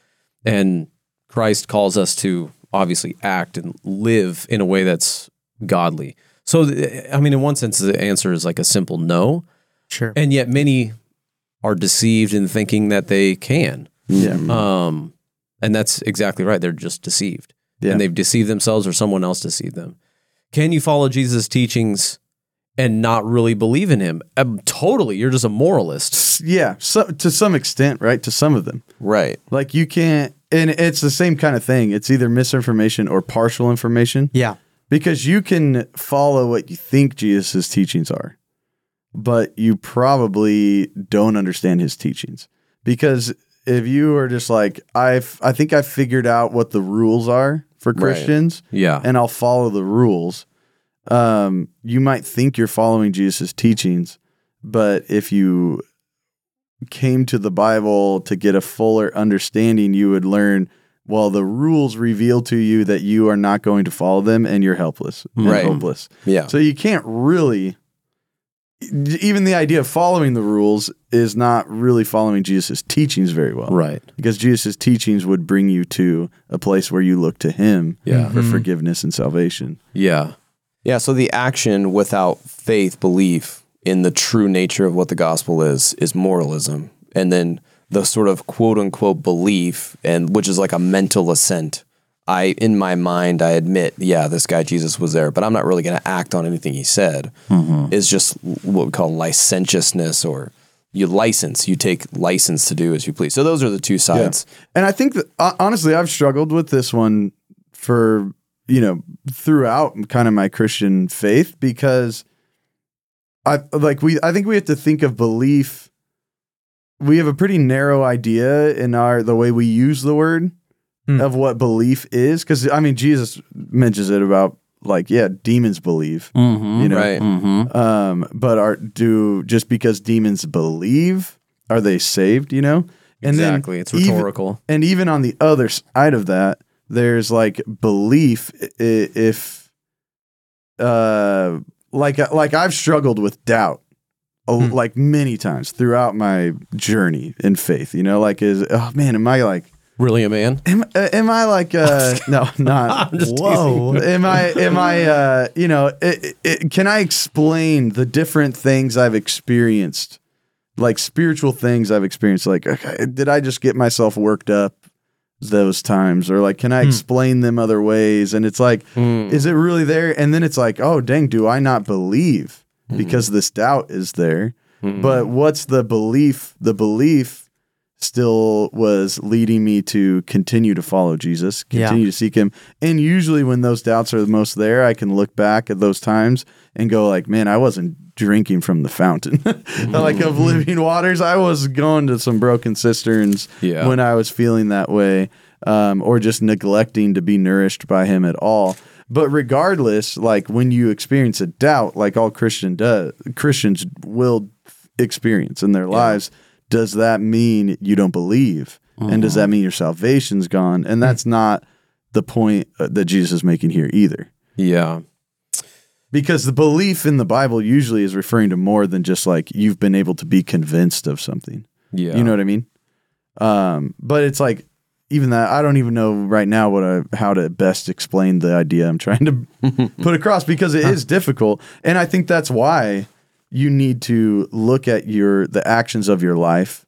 And Christ calls us to obviously act and live in a way that's godly. So, I mean, in one sense, the answer is like a simple no. Sure. And yet, many are deceived in thinking that they can. Yeah. Um, and that's exactly right. They're just deceived. Yeah. And they've deceived themselves or someone else deceived them. Can you follow Jesus' teachings and not really believe in him? Um, totally. You're just a moralist. Yeah, so, to some extent, right? To some of them. Right. Like you can't, and it's the same kind of thing. It's either misinformation or partial information yeah. because you can follow what you think Jesus' teachings are, but you probably don't understand his teachings. Because if you are just like, I've, I think I figured out what the rules are for Right. Christians Yeah. and I'll follow the rules, um, you might think you're following Jesus' teachings, but if you came to the Bible to get a fuller understanding, you would learn. Well, the rules reveal to you that you are not going to follow them, and you're helpless, and Right. hopeless. Yeah. So you can't really. Even the idea of following the rules is not really following Jesus' teachings very well, right. Because Jesus' teachings would bring you to a place where you look to Him Yeah. for mm-hmm. forgiveness and salvation. Yeah. Yeah. So the action without faith, belief in the true nature of what the gospel is, is moralism. And then the sort of quote unquote belief, and which is like a mental assent. I, in my mind, I admit, yeah, this guy Jesus was there, but I'm not really going to act on anything he said. Is just what we call licentiousness, or you license, you take license to do as you please. So those are the two sides. And I think that uh, honestly, I've struggled with this one for you know throughout kind of my Christian faith because I like we I think we have to think of belief. We have a pretty narrow idea in our the way we use the word Hmm. of what belief is because I mean Jesus mentions it about like yeah demons believe Mm-hmm. you know Right. Mm-hmm. um but are do just because demons believe are they saved you know and exactly. it's even- rhetorical. and even on the other side of that, there's like belief if uh like like I've struggled with doubt Hmm. like many times throughout my journey in faith, you know, like is oh man, am I like really a man? am, uh, am I like uh no, not. I'm just whoa. Am I am I uh you know, it, it, can I explain the different things I've experienced? Like spiritual things I've experienced like okay, did I just get myself worked up those times? Or like can I explain them other ways? And it's like Mm. is it really there? And then it's like oh dang do I not believe? Because this doubt is there. But what's the belief the belief still was leading me to continue to follow Jesus, Yeah. continue to seek him. And usually when those doubts are the most there, I can look back at those times and go like, man, I wasn't drinking from the fountain like of living waters. I was going to some broken cisterns Yeah. when I was feeling that way. Um, or just neglecting to be nourished by him at all. But regardless, like when you experience a doubt, like all Christian does, Christians will experience in their lives, does that mean you don't believe? And does that mean your salvation's gone? And that's not the point uh, that Jesus is making here either. Yeah. Because the belief in the Bible usually is referring to more than just like you've been able to be convinced of something. Yeah. You know what I mean? Um, but it's like even that I don't even know right now what I, how to best explain the idea I'm trying to put across because it is difficult, and I think that's why you need to look at your the actions of your life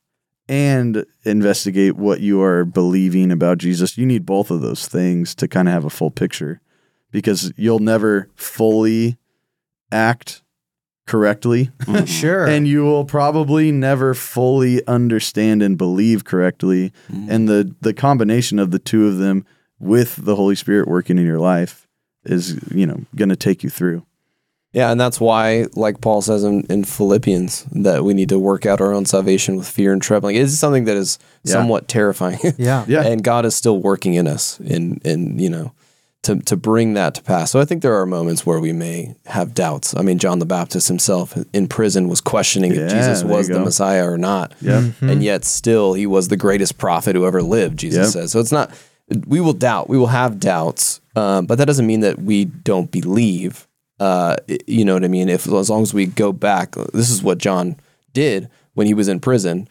and investigate what you are believing about Jesus. You need both of those things to kind of have a full picture because you'll never fully act correctly. Mm-hmm. Sure. and you will probably never fully understand and believe correctly. Mm-hmm. And the the combination of the two of them with the Holy Spirit working in your life is, you know, going to take you through. Yeah, and that's why, like Paul says in, in Philippians, that we need to work out our own salvation with fear and trembling. It is something that is Yeah. somewhat terrifying. yeah. Yeah. and God is still working in us in in you know to to bring that to pass. So I think there are moments where we may have doubts. I mean, John the Baptist himself in prison was questioning Yeah, if Jesus was the. Messiah or not. Yep. And yet still he was the greatest prophet who ever lived, Jesus Yep. says. So it's not we will doubt, we will have doubts, um, but that doesn't mean that we don't believe. Uh, you know what I mean? If as long as we go back, this is what John did when he was in prison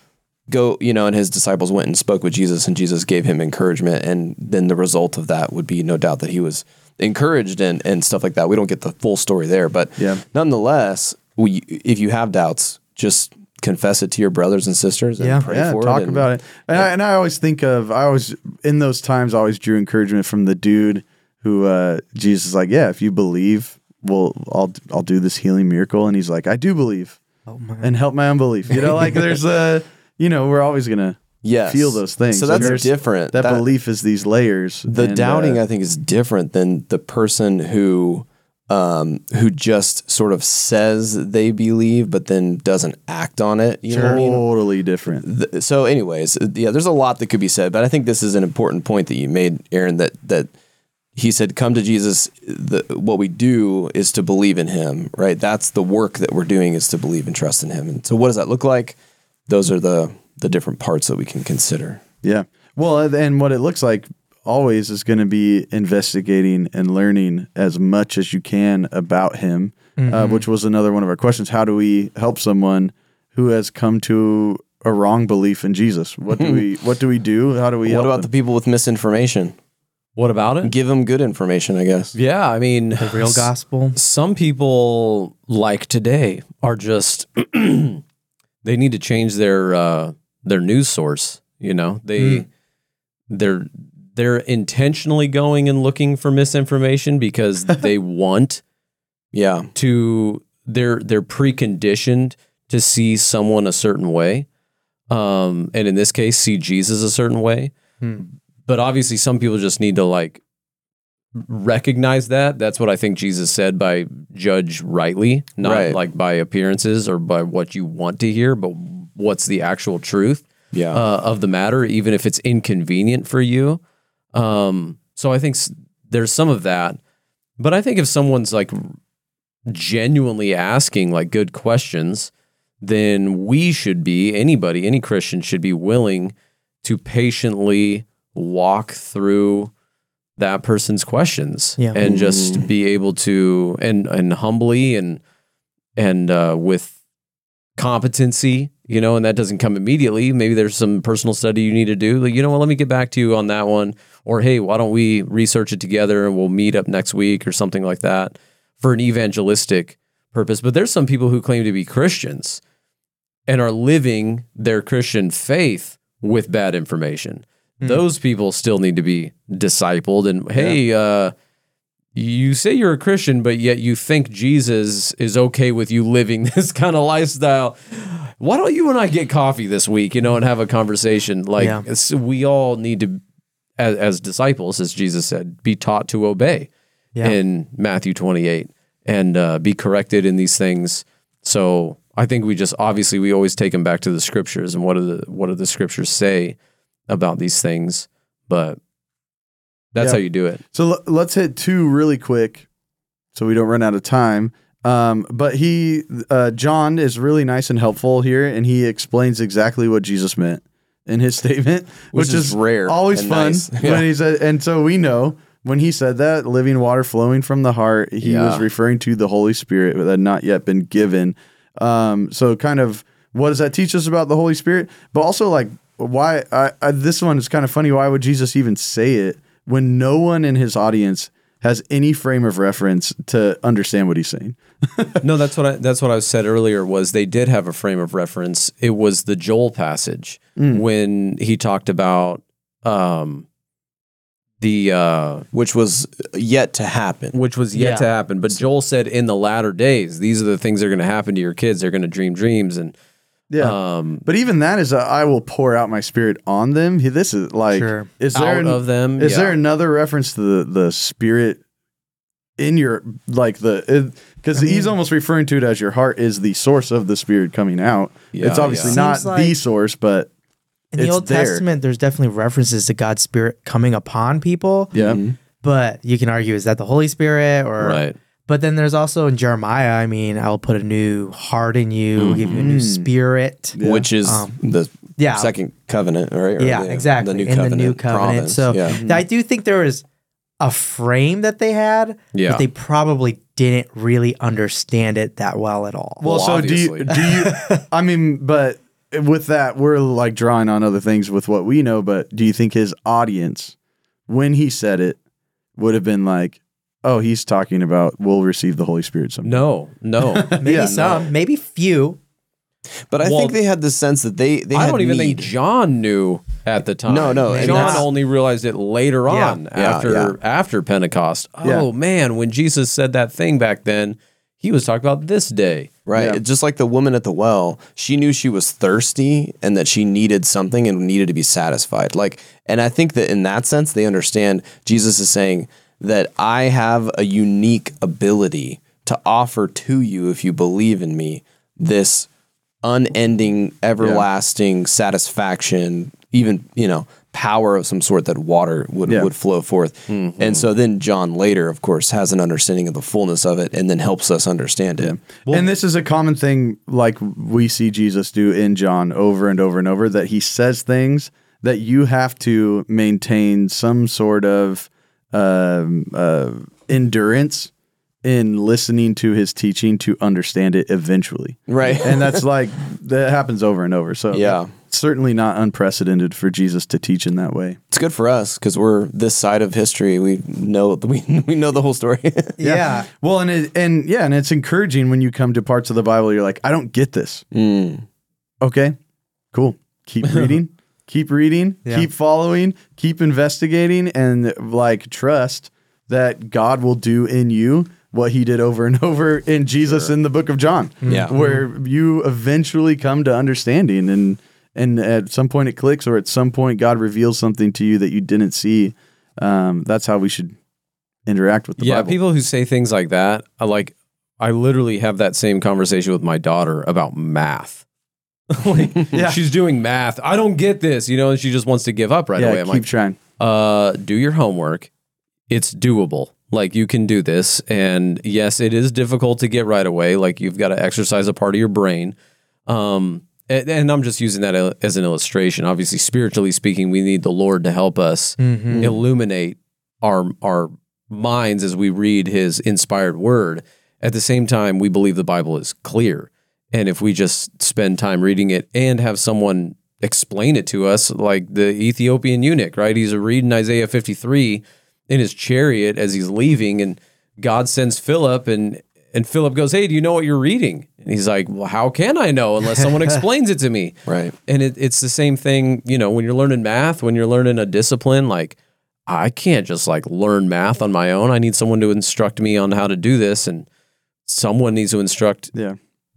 go, you know, and his disciples went and spoke with Jesus, and Jesus gave him encouragement, and then the result of that would be no doubt that he was encouraged and and stuff like that. We don't get the full story there, but Yeah. nonetheless, we if you have doubts, just confess it to your brothers and sisters and Yeah. pray yeah, for talk it. and- about it. And, I, and I always think of, I always, in those times, I always drew encouragement from the dude who uh, Jesus is like, yeah, if you believe, well, I'll, I'll do this healing miracle. And he's like, I do believe Oh my. and help my unbelief. You know, like there's a, you know, we're always going to Yes. feel those things. So that's there's- different. That, That- belief is these layers. The And, doubting, uh, I think, is different than the person who um, who just sort of says they believe, but then doesn't act on it. You know what I mean? totally different. Th- so anyways uh, yeah there's a lot that could be said but i think this is an important point that you made aaron that that he said come to jesus the, what we do is to believe in him right that's the work that we're doing is to believe and trust in him and so what does that look like those are the the different parts that we can consider Yeah. Well, and- and what it looks like always is going to be investigating and learning as much as you can about him, uh, which was another one of our questions. How do we help someone who has come to a wrong belief in Jesus? What do we What do we do? How do we? what help about the people with misinformation What about it? give them good information i guess Yeah, I mean, The real gospel. some people like today are just they need to change their uh their news source you know they they're they're intentionally going and looking for misinformation because they want yeah to they're they're preconditioned to see someone a certain way um and in this case see jesus a certain way Hmm. But obviously some people just need to like recognize that that's what i think jesus said by judge rightly not Right. like by appearances or by what you want to hear but what's the actual truth yeah uh, of the matter, even if it's inconvenient for you. Um, so I think s- there's some of that, but I think if someone's like genuinely asking like good questions, then we should be anybody, any Christian should be willing to patiently walk through that person's questions Yeah. and just be able to and and humbly and and uh, with competency, you know, and that doesn't come immediately. Maybe there's some personal study you need to do. Like, you know what, let me get back to you on that one. Or hey, why don't we research it together and we'll meet up next week or something like that for an evangelistic purpose. But there's some people who claim to be Christians and are living their Christian faith with bad information. Those people still need to be discipled. And hey, uh, you say you're a Christian, but yet you think Jesus is okay with you living this kind of lifestyle. Why don't you and I get coffee this week, you know, and have a conversation? Like Yeah. it's- we all need to, as, as disciples, as Jesus said, be taught to obey Yeah. in Matthew 28 and uh, be corrected in these things. So I think we just obviously we always take them back to the scriptures and what do the what do the scriptures say about these things, but that's Yeah. how you do it. So l- let's hit two really quick, so we don't run out of time. Um, but he, uh, John, is really nice and helpful here, and he explains exactly what Jesus meant in his statement, which, Which is rare always fun nice. when he said. And so we know when he said that living water flowing from the heart, he was referring to the Holy Spirit that had not yet been given. Um, so kind of what does that teach us about the Holy Spirit? But also like why I, I, this one is kind of funny. Why would Jesus even say it when no one in his audience has any frame of reference to understand what he's saying? no, that's what I that's what I said earlier was they did have a frame of reference. It was the Joel passage when he talked about um the uh, which was yet to happen. which was yet Yeah. to happen. But Joel said in the latter days, these are the things that are going to happen to your kids. They're going to dream dreams, and Yeah. um, but even that is a, I will pour out my spirit on them. This is like Sure. is there out an- of them. Is yeah. there another reference to the the spirit in your like the because he's almost referring to it as your heart is the source of the spirit coming out. Yeah, it's obviously yeah. not Seems the like- source, but In the It's Old there. Testament, there's definitely references to God's Spirit coming upon people. yeah, But you can argue, is that the Holy Spirit or right? But then there's also in Jeremiah, I mean, I'll put a new heart in you, give you a new spirit. Yeah. which is Um, the yeah. second covenant, right? Or yeah, the- exactly. The new in covenant, the new covenant. promise. So yeah. I do think there was a frame that they had, Yeah. but they probably didn't really understand it that well at all. Well, Well, so do you, do you? I mean, but with that, we're like drawing on other things with what we know. But do you think his audience, when he said it, would have been like, "Oh, he's talking about we'll receive the Holy Spirit someday"? No, no. maybe yeah, some, maybe few. But I Well, think they had the sense that they they I had don't even need. think John knew at the time. No, no, and John only realized it later Yeah. on Yeah, after yeah. after Pentecost. Yeah. Oh man, when Jesus said that thing back then, he was talking about this day. Right. Yeah. Just like the woman at the well, she knew she was thirsty and that she needed something and needed to be satisfied. Like, and I think that in that sense, they understand Jesus is saying that I have a unique ability to offer to you, if you believe in me, this unending, everlasting satisfaction, even, you know, power of some sort that water would, Yeah. would flow forth. Mm-hmm. And so then John later, of course, has an understanding of the fullness of it and then helps us understand it. and this is a common thing, like we see Jesus do in John over and over and over, that he says things that you have to maintain some sort of um, uh, endurance in listening to his teaching to understand it eventually. Right. And that's like, that happens over and over. So, Yeah. certainly not unprecedented for Jesus to teach in that way. It's good for us because we're this side of history. We know we we know the whole story. Yeah. Well, and it, and yeah, and it's encouraging when you come to parts of the Bible you're like, I don't get this. Mm. Okay, cool. Keep reading, keep reading, Yeah. keep following, keep investigating, and like trust that God will do in you what He did over and over in Jesus in the Book of John. Yeah. where you eventually come to understanding, and and at some point it clicks, or at some point God reveals something to you that you didn't see. Um, that's how we should interact with the yeah, Bible. people who say things like that, I like I literally have that same conversation with my daughter about math. like Yeah. she's doing math. I don't get this, you know, and she just wants to give up right yeah, away. I'm keep like, trying. uh, do your homework. It's doable. Like you can do this. And yes, it is difficult to get right away. Like you've got to exercise a part of your brain. Um, and, and I'm just using that as an illustration. Obviously, spiritually speaking, we need the Lord to help us illuminate our our minds as we read His inspired Word. At the same time, we believe the Bible is clear, and if we just spend time reading it and have someone explain it to us, like the Ethiopian eunuch, right? He's reading Isaiah 53 in his chariot as he's leaving, and God sends Philip, and and Philip goes, "Hey, do you know what you're reading?" And he's like, "Well, how can I know unless someone explains it to me?" Right. And it, it's the same thing, you know, when you're learning math, when you're learning a discipline, like I can't just like learn math on my own. I need someone to instruct me on how to do this, and someone needs to instruct Yeah.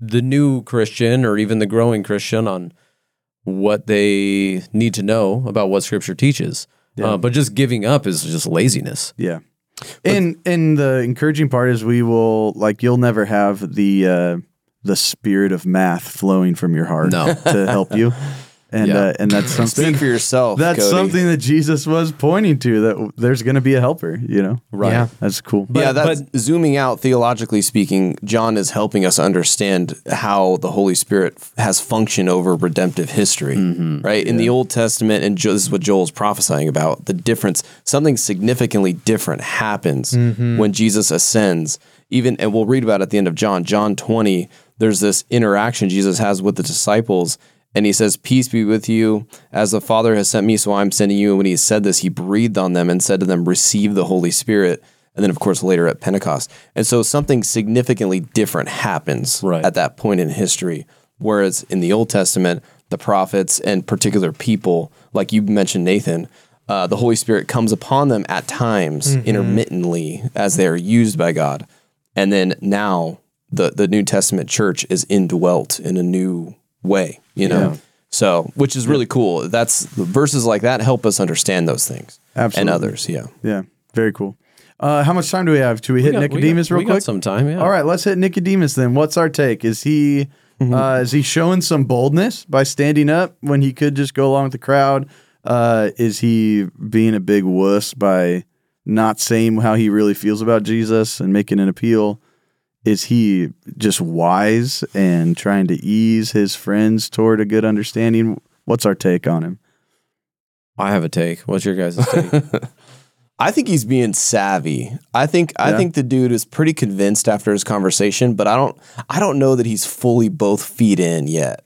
The new Christian or even the growing Christian on what they need to know about what Scripture teaches. Uh, but just giving up is just laziness. Yeah. And and the encouraging part is we will like you'll never have the uh the spirit of math flowing from your heart No. to help you. And Yeah. uh, and that's something Speak for yourself. that's Cody. something that Jesus was pointing to that there's going to be a helper, you know. Right. Yeah. That's cool. yeah, But- that's zooming out theologically speaking. John is helping us understand how the Holy Spirit has functioned over redemptive history, right? In the Old Testament, and Jo- this is what Joel's prophesying about the difference. Something significantly different happens when Jesus ascends. Even, and we'll read about it at the end of John, John twenty. There's this interaction Jesus has with the disciples, and he says, Peace be with you. As the Father has sent me, so I'm sending you. And when he said this, he breathed on them and said to them, Receive the Holy Spirit. And then, of course, later at Pentecost. And so something significantly different happens Right. at that point in history. Whereas in the Old Testament, the prophets and particular people, like you mentioned, Nathan, uh, the Holy Spirit comes upon them at times intermittently as they are used by God, and then now the the New Testament church is indwelt in a new way. You know. Yeah. So, which is really cool. That's verses like that help us understand those things Absolutely. and others. Yeah. Yeah, very cool. Uh, how much time do we have? Should we hit got- we Nicodemus got- real we got quick? some time, yeah. All right, let's hit Nicodemus then. What's our take? Is he Mm-hmm. uh, is he showing some boldness by standing up when he could just go along with the crowd? Uh, is he being a big wuss by not saying how he really feels about Jesus and making an appeal? Is he just wise and trying to ease his friends toward a good understanding? What's our take on him? I have a take. What's your guys' take? I think he's being savvy. I think I Yeah. think the dude is pretty convinced after his conversation, but I don't I don't know that he's fully both feet in yet.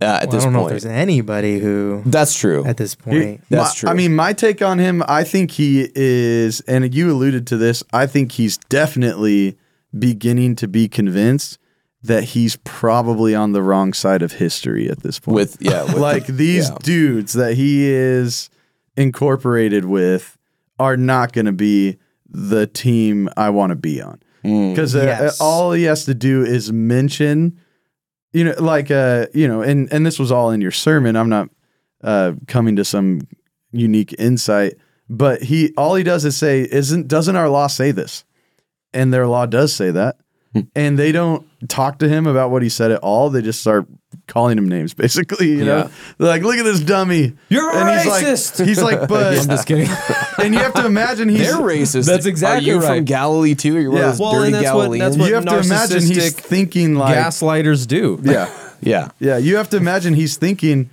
Uh, at Well, I this don't know if point, there's anybody who that's true. at this He- point. That's my- true. I mean, my take on him, I think he is, and you alluded to this. I think he's definitely beginning to be convinced that he's probably on the wrong side of history at this point. with yeah, with like the- these yeah. dudes that he is incorporated with are not going to be the team I want to be on Mm. because uh, Yes. all he has to do is mention, you know, like uh, you know, and and this was all in your sermon. I'm not uh, coming to some unique insight, but he all he does is say, "Isn't doesn't our law say this?" And their law does say that, Hmm. and they don't talk to him about what he said at all. They just start calling him names, basically. You know, Yeah. they're like, "Look at this dummy." You're a and he's racist. like, he's like, but I'm just kidding. and you have to imagine he's They're racist. That's exactly Are you from. Galilee too? You're one Yeah. of Well, dirty and that's what- that's what- you have to imagine he's thinking like Gaslighters do. yeah yeah. yeah you have to imagine he's thinking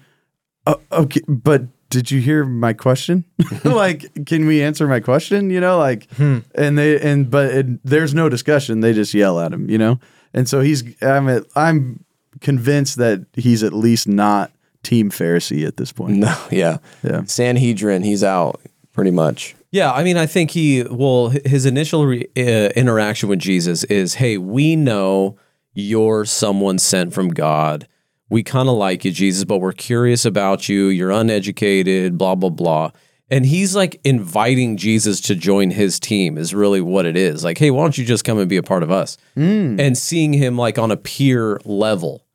"Oh, okay but did you hear my question like can we answer my question you know like and they and but it, there's no discussion they just yell at him you know and so he's i'm at, i'm convinced that he's at least not team pharisee at this point No, yeah. Yeah. Sanhedrin, he's out pretty much. Yeah, I mean, I think he well, his initial re, uh, interaction with Jesus is, "Hey, we know you're someone sent from God. We kind of like you, Jesus, but we're curious about you. You're uneducated, blah blah blah." And he's like inviting Jesus to join his team is really what it is. Like, "Hey, why don't you just come and be a part of us?" Mm. And seeing him like on a peer level,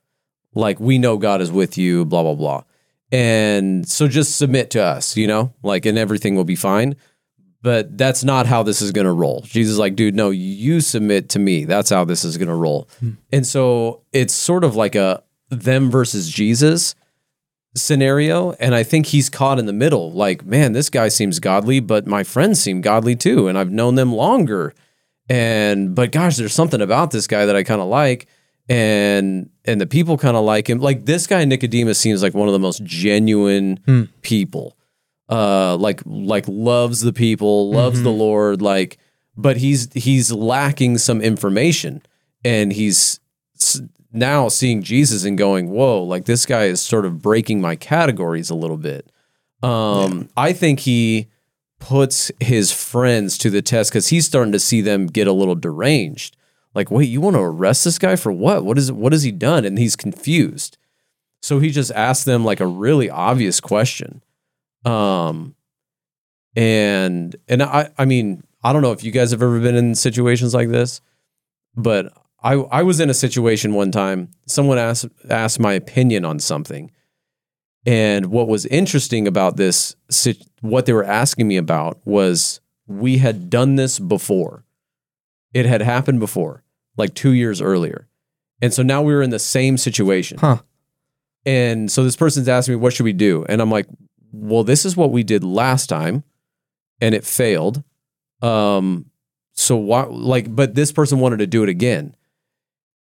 like we know God is with you, blah blah blah. And so just submit to us, you know, like and everything will be fine. But that's not how this is going to roll. Jesus is like, dude, no, you submit to me. That's how this is going to roll. Hmm. And so it's sort of like a them versus Jesus scenario. And I think he's caught in the middle. Like, man, this guy seems godly, but my friends seem godly too. And I've known them longer. And, but gosh, there's something about this guy that I kind of like. And, and the people kind of like him. Like this guy, Nicodemus, seems like one of the most genuine people uh like like loves the people loves the lord like but he's he's lacking some information and he's now seeing jesus and going whoa like this guy is sort of breaking my categories a little bit. Um i think he puts his friends to the test because he's starting to see them get a little deranged. Like wait you want to arrest this guy for what? What is what has he done? And he's confused. So he just asks them like a really obvious question. Um, and and I I mean I don't know if you guys have ever been in situations like this, but I I was in a situation one time. Someone asked asked my opinion on something, and what was interesting about this, what they were asking me about was we had done this before. It had happened before, like two years earlier, and so now we were in the same situation. Huh. And so this person's asking me, what should we do? And I'm like, well, this is what we did last time and it failed. Um, so why, like, but this person wanted to do it again.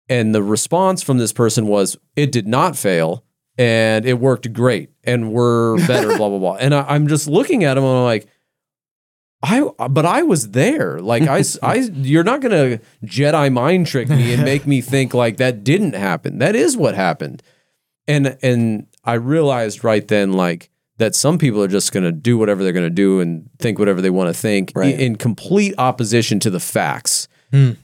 And the response from this person was, it did not fail and it worked great and we're better, blah, blah, blah. And I, I'm just looking at him and I'm like, I, but I was there. Like I, I, you're not gonna Jedi mind trick me and make me think like that didn't happen. That is what happened. And and I realized right then like that some people are just gonna do whatever they're gonna do and think whatever they want to think Right. in complete opposition to the facts.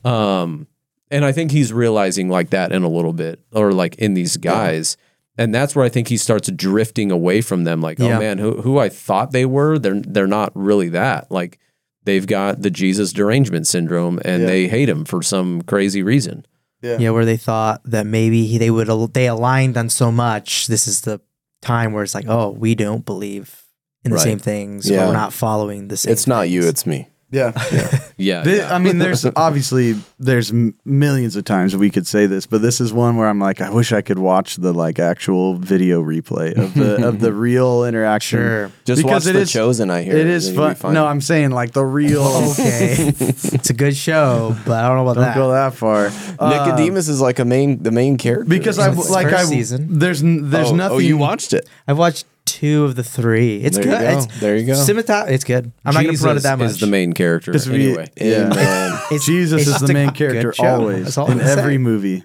Um, and I think he's realizing like that in a little bit, or like in these guys. and that's where I think he starts drifting away from them. Like, oh, Yeah. oh man, who who I thought they were, they're they're not really that. Like, they've got the Jesus derangement syndrome, and Yeah. they hate him for some crazy reason. Yeah. Yeah, where they thought that maybe he- they would al- they aligned on so much. This is the time where it's like, oh, we don't believe in the Right. same things. Or Yeah. we're not following the same. It's not you, it's me. Yeah. Yeah, Thi- yeah. I mean, there's obviously there's m- millions of times we could say this, but this is one where I'm like, I wish I could watch the like actual video replay of the of the real interaction. Sure. Just Because watch it The is- Chosen, I hear. It is you'll be fun. No, I'm saying like the real. okay, it's a good show, but I don't know about that. Don't that. go that far. Uh, Nicodemus is like a main, the main character. because I It's like first I season. there's n- there's oh, nothing. Oh, you watched it. I've watched two of the three. It's There good. you go. It's There you go. Cinematography. It's good. I'm not gonna promote it Jesus that much. is the main character Just re- anyway. Yeah. Amen. It's- Jesus it's is the main character always all in every saying. movie.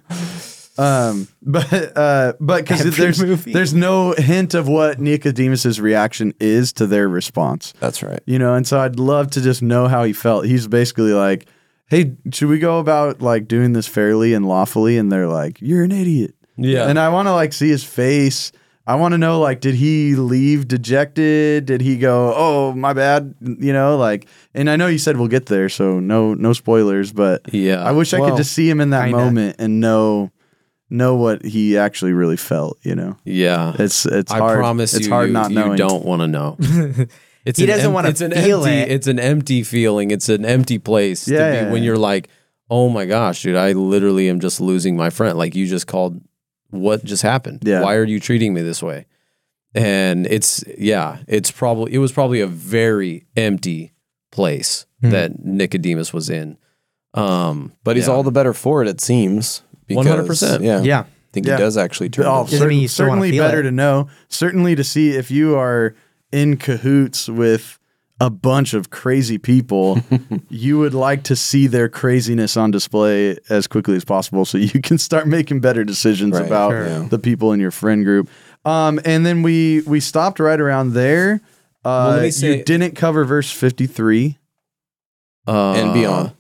Um, but uh, but because there's movie. there's no hint of what Nicodemus's reaction is to their response. That's right. you know and so i'd love to just know how he felt he's basically like hey should we go about like doing this fairly and lawfully and they're like you're an idiot Yeah. and i want to like see his face i want to know like did he leave dejected did he go oh my bad you know like and i know you said we'll get there so no no spoilers but Yeah. i wish i could just see him in that kinda. moment and know know what he actually really felt you know Yeah. it's it's I hard promise it's you, hard you, not you knowing don't want to know. It's He doesn't em- wanna It's an feel empty. it. It's an empty feeling. It's an empty place. to Yeah, be yeah, when yeah. you're like, oh my gosh, dude, I literally am just losing my friend. Like you just called. What just happened? Yeah. Why are you treating me this way? And it's yeah, it's probably it was probably a very empty place Hmm. that Nicodemus was in. Um, But he's yeah. all the better for it, it seems. 100%. Yeah. yeah. I think Yeah. he does actually turn. Oh, it. Doesn't mean you still wanna certainly better it. to know. Certainly to see if you are in cahoots with a bunch of crazy people, you would like to see their craziness on display as quickly as possible so you can start making better decisions Right, about sure. The people in your friend group. Um, and then we we stopped right around there. Uh, let me you didn't cover verse 53. uh, And beyond.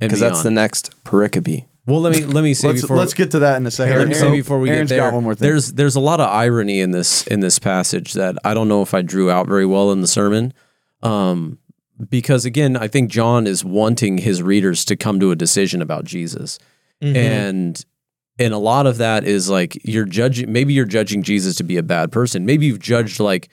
Because that's the next pericope. well. Let me let me say Let's, before let's get to that in a second. Let me say before we Aaron's get there, got one more thing. there's there's a lot of irony in this in this passage that I don't know if I drew out very well in the sermon, um, because again, I think John is wanting his readers to come to a decision about Jesus, Mm-hmm. and and a lot of that is like you're judging. Maybe you're judging Jesus to be a bad person. Maybe you've judged like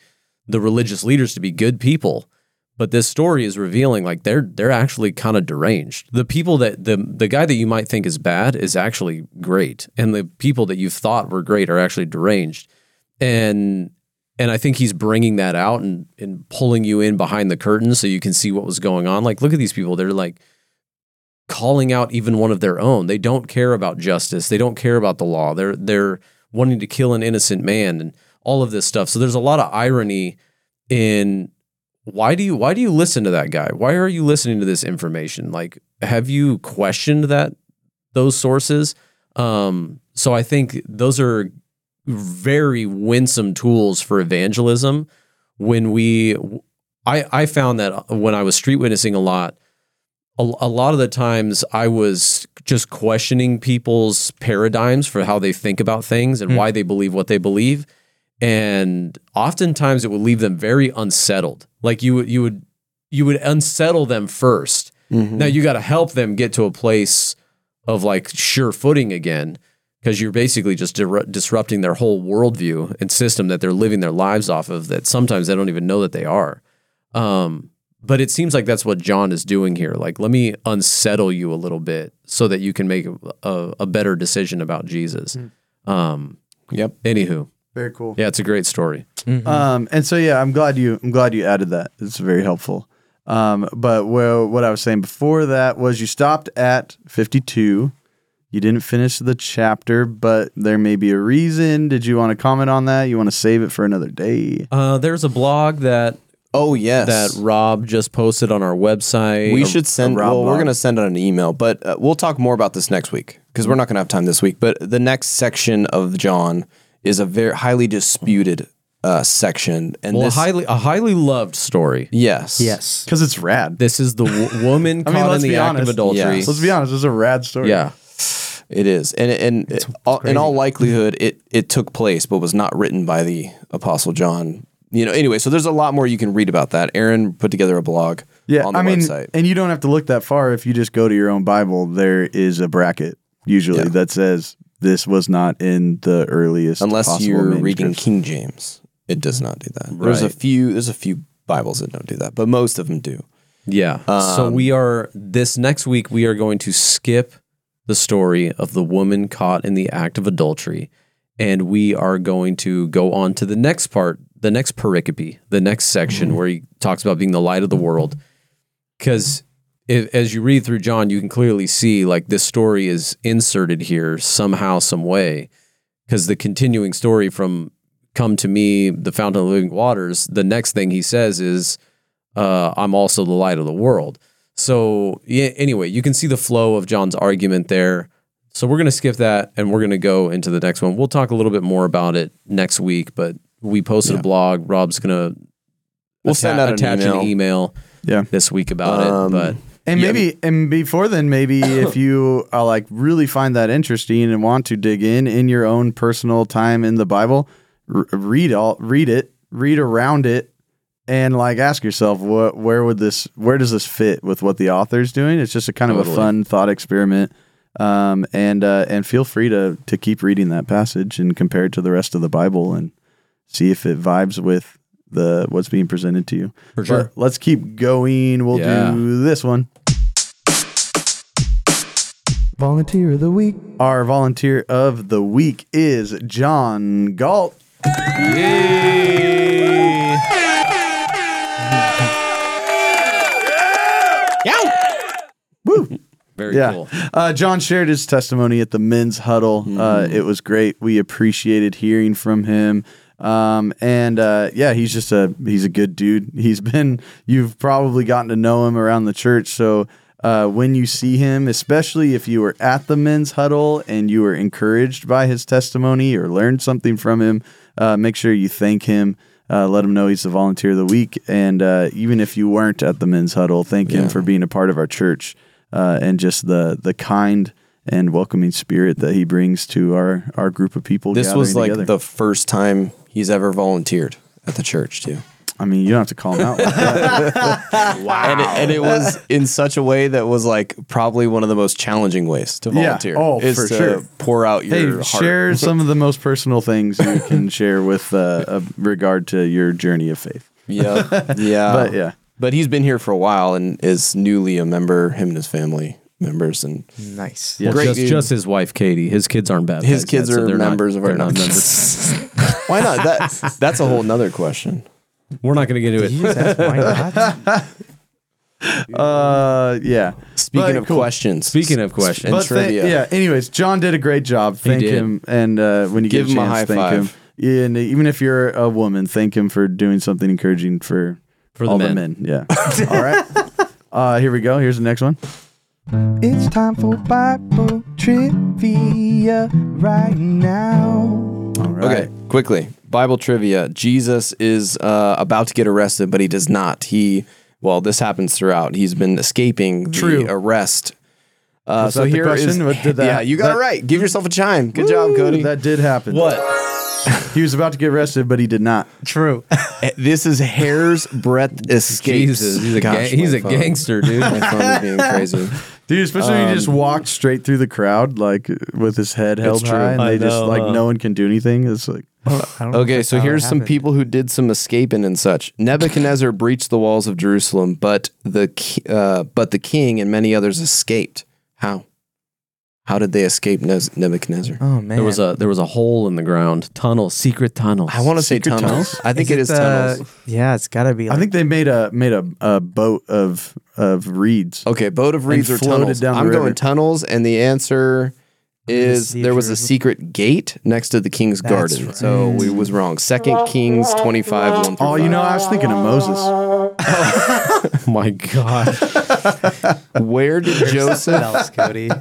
the religious leaders to be good people. But this story is revealing like they're they're actually kind of deranged. The people that the the guy that you might think is bad is actually great, and the people that you thought were great are actually deranged. And and I think he's bringing that out and and pulling you in behind the curtain so you can see what was going on. Like look at these people; they're like calling out even one of their own. They don't care about justice. They don't care about the law. They're they're wanting to kill an innocent man and all of this stuff. So there's a lot of irony in why do you why do you listen to that guy? Why are you listening to this information? Like have you questioned that those sources? Um so I think those are very winsome tools for evangelism. When we I I found that when I was street witnessing a lot a, a lot of the times I was just questioning people's paradigms for how they think about things and hmm. why they believe what they believe. And oftentimes it would leave them very unsettled. Like you would you would you would unsettle them 1st mm-hmm. Now you got to help them get to a place of like sure footing again because you're basically just dir- disrupting their whole worldview and system that they're living their lives off of that sometimes they don't even know that they are. Um, but it seems like that's what John is doing here. Like, let me unsettle you a little bit so that you can make a, a, a better decision about Jesus. Um, Yep. anywho, Very cool. yeah, it's a great story. Um, and so yeah, I'm glad you I'm glad you added that. It's very helpful. Um, but well, what I was saying before that was you stopped at 52. You didn't finish the chapter, but there may be a reason. Did you want to comment on that? You want to save it for another day? Uh, there's a blog that Oh yes. that Rob just posted on our website. we should send. Rob Well, we're going to send out an email, but uh, we'll talk more about this next week because we're not going to have time this week. But the next section of John is a very highly disputed uh, section, and well, a highly a highly loved story. yes, Yes. Because it's rad. This is the w- woman I mean, caught in the act honest. of adultery. Yes. Let's be honest, it's a rad story. Yeah. It is, and and it- all, in all likelihood, it it took place, but was not written by the Apostle John. You know, anyway, so there's a lot more you can read about that. Aaron put together a blog. Yeah, on the I mean, website. and you don't have to look that far. If you just go to your own Bible, there is a bracket usually Yeah. that says this was not in the earliest. Unless possible you're reading. King James, it does not do that. There's a few. There's a few Bibles that don't do that, but most of them do. Yeah. so um, we are this next week we are going to skip the story of the woman caught in the act of adultery and we are going to go on to the next part, the next pericope, the next section where he talks about being the light of the world. Cuz as you read through John, you can clearly see like this story is inserted here somehow some way cuz the continuing story from come to me the fountain of living waters, the next thing he says is uh, I'm also the light of the world. So yeah, anyway, you can see the flow of John's argument there. So we're going to skip that and we're going to go into the next one. We'll talk a little bit more about it next week, but we posted a blog. Rob's going to We'll send out an attach email. an email Yeah. this week about Um, it. But And Yeah. maybe, and before then, maybe if you uh, like really find that interesting and want to dig in in your own personal time in the Bible, r- read all, read it, read around it, and like ask yourself, what, where would this, where does this fit with what the author's doing? It's just a kind of a fun thought experiment. Um, and uh, and feel free to to keep reading that passage and compare it to the rest of the Bible and see if it vibes with the what's being presented to you. For sure. But let's keep going. We'll Yeah. do this one. Volunteer of the week. Our volunteer of the week is John Galt. Very Yeah. cool. Uh, John shared his testimony at the men's huddle. Uh, it was great. We appreciated hearing from him. Um, and uh, yeah, he's just a he's a good dude. He's been you've probably gotten to know him around the church. So uh, when you see him, especially if you were at the men's huddle and you were encouraged by his testimony or learned something from him, uh, make sure you thank him. Uh, let him know he's the volunteer of the week, and uh, even if you weren't at the men's huddle, thank him for being a part of our church uh, and just the the kind and welcoming spirit that he brings to our our group of people. This was like together. the first time he's ever volunteered at the church too. I mean, you don't have to call him out. Like that. And it, and it was in such a way that was like probably one of the most challenging ways to volunteer. Yeah. volunteer. Oh, is for to sure. Pour out your hey, heart. share some of the most personal things you can share with uh, a regard to your journey of faith. Yeah, yeah. But yeah, But he's been here for a while and is newly a member. Him and his family members, and Nice. Yeah. Well, Great just, dude. just his wife, Katie. His kids aren't baptized. his kids yet, so are they're not- members of our they're not members. members. Why not? That that's a whole nother question. We're not going to get into it. just why not? uh, yeah. Speaking But of cool. questions, Speaking of questions, But thank- trivia. yeah. Anyways, John did a great job. Thank did. him, and uh, when you Give get him a chance, high thank five. him. Yeah, and even if you're a woman, thank him for doing something encouraging for For the all men. the men. Yeah. all right. Uh, here we go. Here's the next one. It's time for Bible trivia right now. All right. Okay, quickly. Bible trivia. Jesus is uh, about to get arrested, but he does not. He, well, this happens throughout. He's been escaping the True. arrest. Uh, so that the here question? is- What did that- yeah, you got that- it right. Give yourself a chime. Good job, Cody. That did happen. what? He was about to get arrested, but he did not. True. Eh, this is hair's breadth escapes. Jesus, he's a, Gosh, gang- he's a phone. gangster, dude. My phone is being crazy. Dude, especially when he just walked straight through the crowd, like with his head held true. high, and I they just know, like huh? no one can do anything. It's like I don't know if Okay, so here's some people who did some escaping and such. Nebuchadnezzar breached the walls of Jerusalem, but the ki- uh, but the king and many others escaped. How? How did they escape Nez- Nebuchadnezzar? Oh man, There was a there was a hole in the ground, tunnel, secret tunnels. I want to say Secret tunnels. tunnels? I think Is it is tunnels. Yeah, it's got to be. I think they made a made a, a boat of of reeds. Okay, boat of reeds or floated tunnels. down the I'm river. going tunnels, and the answer is see there was a Jerusalem. secret gate next to the king's That's garden. right. So we was wrong. Second Kings 25, 1 through Oh, you know, I was thinking of Moses. Oh my god. Where did Joseph? else, Cody.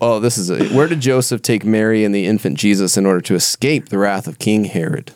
Oh, this is it. Where did Joseph take Mary and the infant Jesus in order to escape the wrath of King Herod?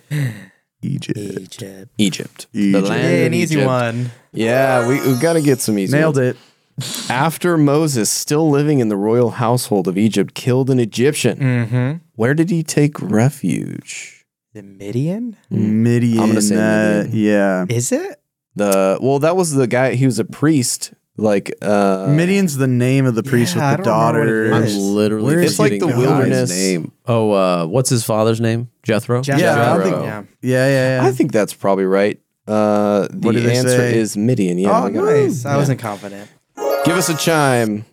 Egypt. Egypt. Egypt. Egypt. The land Hey, of an easy Egypt. one. Yeah, we we got to get some easy. Nailed ones. it. After Moses, still living in the royal household of Egypt, killed an Egyptian, Mm-hmm. where did he take refuge? The Midian? Midian. I'm gonna say uh, Midian. Yeah. Is it? The well, that was the guy. He was a priest. Like uh, Midian's the name of the priest Yeah, I with the don't remember what daughter. it is. I'm literally Where is It's like forgetting the guy's wilderness. name. Oh, uh, what's his father's name? Jethro. Jethro. Yeah, I don't think- Yeah. Yeah, yeah, yeah. I think that's probably right. Uh, the What did they answer say? is Midian. Yeah. Oh, I got it. nice. I wasn't confident. Give us a chime.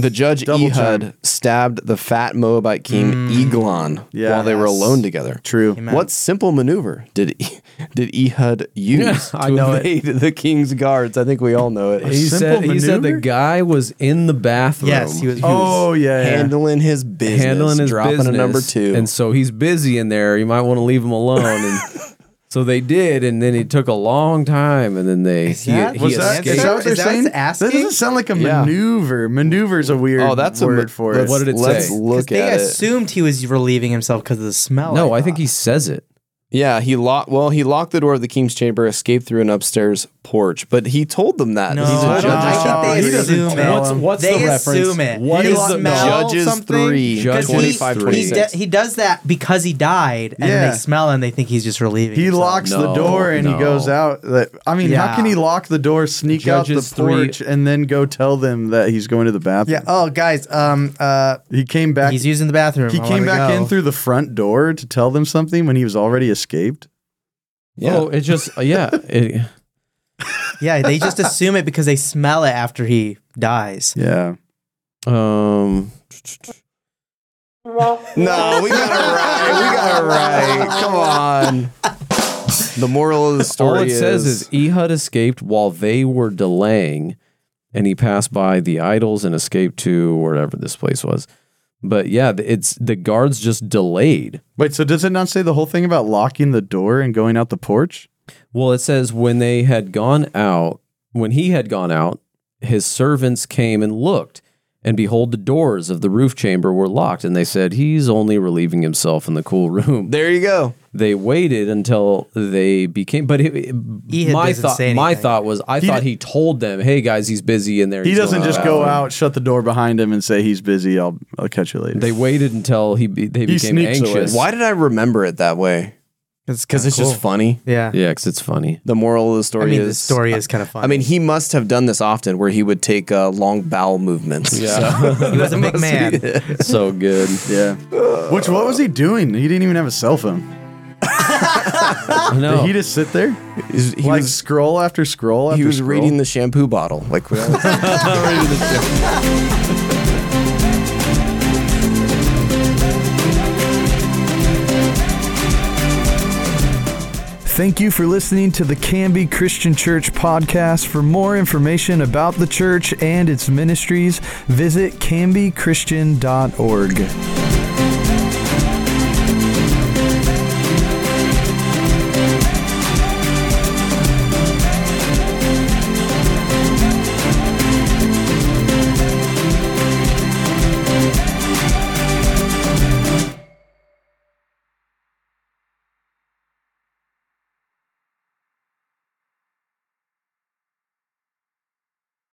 The judge Double Ehud chime. stabbed the fat Moabite king mm. Eglon Yeah. while they were alone together. True. Amen. What simple maneuver did E- did Ehud use I to know it. evade the king's guards? I think we all know it. He Simple said he said the guy was in the bathroom. Yes, he was. Oh, yeah, yeah. handling his business, handling his dropping business, a number two. and so he's busy in there. You might want to leave him alone. And so they did, and then it took a long time, and then they he, that- he Was that, escaped. is that what they're Is that saying? it's asking? That doesn't sound like a Yeah. maneuver. Maneuver's a weird oh, that's a word ma- for let's- it. What did it let's say? look they at it. assumed he was relieving himself because of the smell. no, I thought. think he says it. Yeah, he locked. Well, he locked the door of the king's chamber, escaped through an upstairs porch. But he told them that. No, He's a I, judge. don't, I think they he doesn't assume tell it. him. What's they the reference? assume it. What He is the- smell Judges something? three, Judges 25, three. He, 26. he does that because he died, and Yeah. they smell and they think he's just relieving. He himself. locks the door and no. he goes out. That I mean, how can he lock the door, sneak out the Judges three- porch, and then go tell them that he's going to the bathroom? Yeah. Oh, guys. Um. Uh. He came back. He's using the bathroom. he I came back go. in through the front door to tell them something when he was already escaped. Yeah. Oh, it just yeah. It, Yeah, they just assume it because they smell it after he dies. Yeah. um. No, we got it right. We got it right. Come on. The moral of the All story says is Ehud escaped while they were delaying, and he passed by the idols and escaped to wherever this place was. But yeah, it's the guards just delayed. Wait, so does it not say the whole thing about locking the door and going out the porch? Well, it says when they had gone out, when he had gone out, his servants came and looked, and behold, the doors of the roof chamber were locked, and they said, He's only relieving himself in the cool room. there you go. They waited until they became, but it, Ehud my doesn't thought, say my anything. thought was, I He thought d- he told them, "Hey guys, he's busy in there." He He's doesn't going just go bathroom." out, shut the door behind him, and say he's busy. I'll I'll catch you later. They waited until he be, they He became sneaks away. anxious. Why did I remember it that way? It's Because it's just funny. Yeah. Yeah, because it's funny. The moral of the story I mean, is the story is kind of funny. I mean, he must have done this often, where he would take uh, long bowel movements. Yeah, he was a big man. so good. yeah. Which what was he doing? He didn't even have a cell phone. I Did he just sit there, He's- he like was scroll after scroll after he was scroll? reading the shampoo bottle. Like Thank you for listening to the Canby Christian Church podcast. For more information about the church and its ministries, visit canbychristian.org.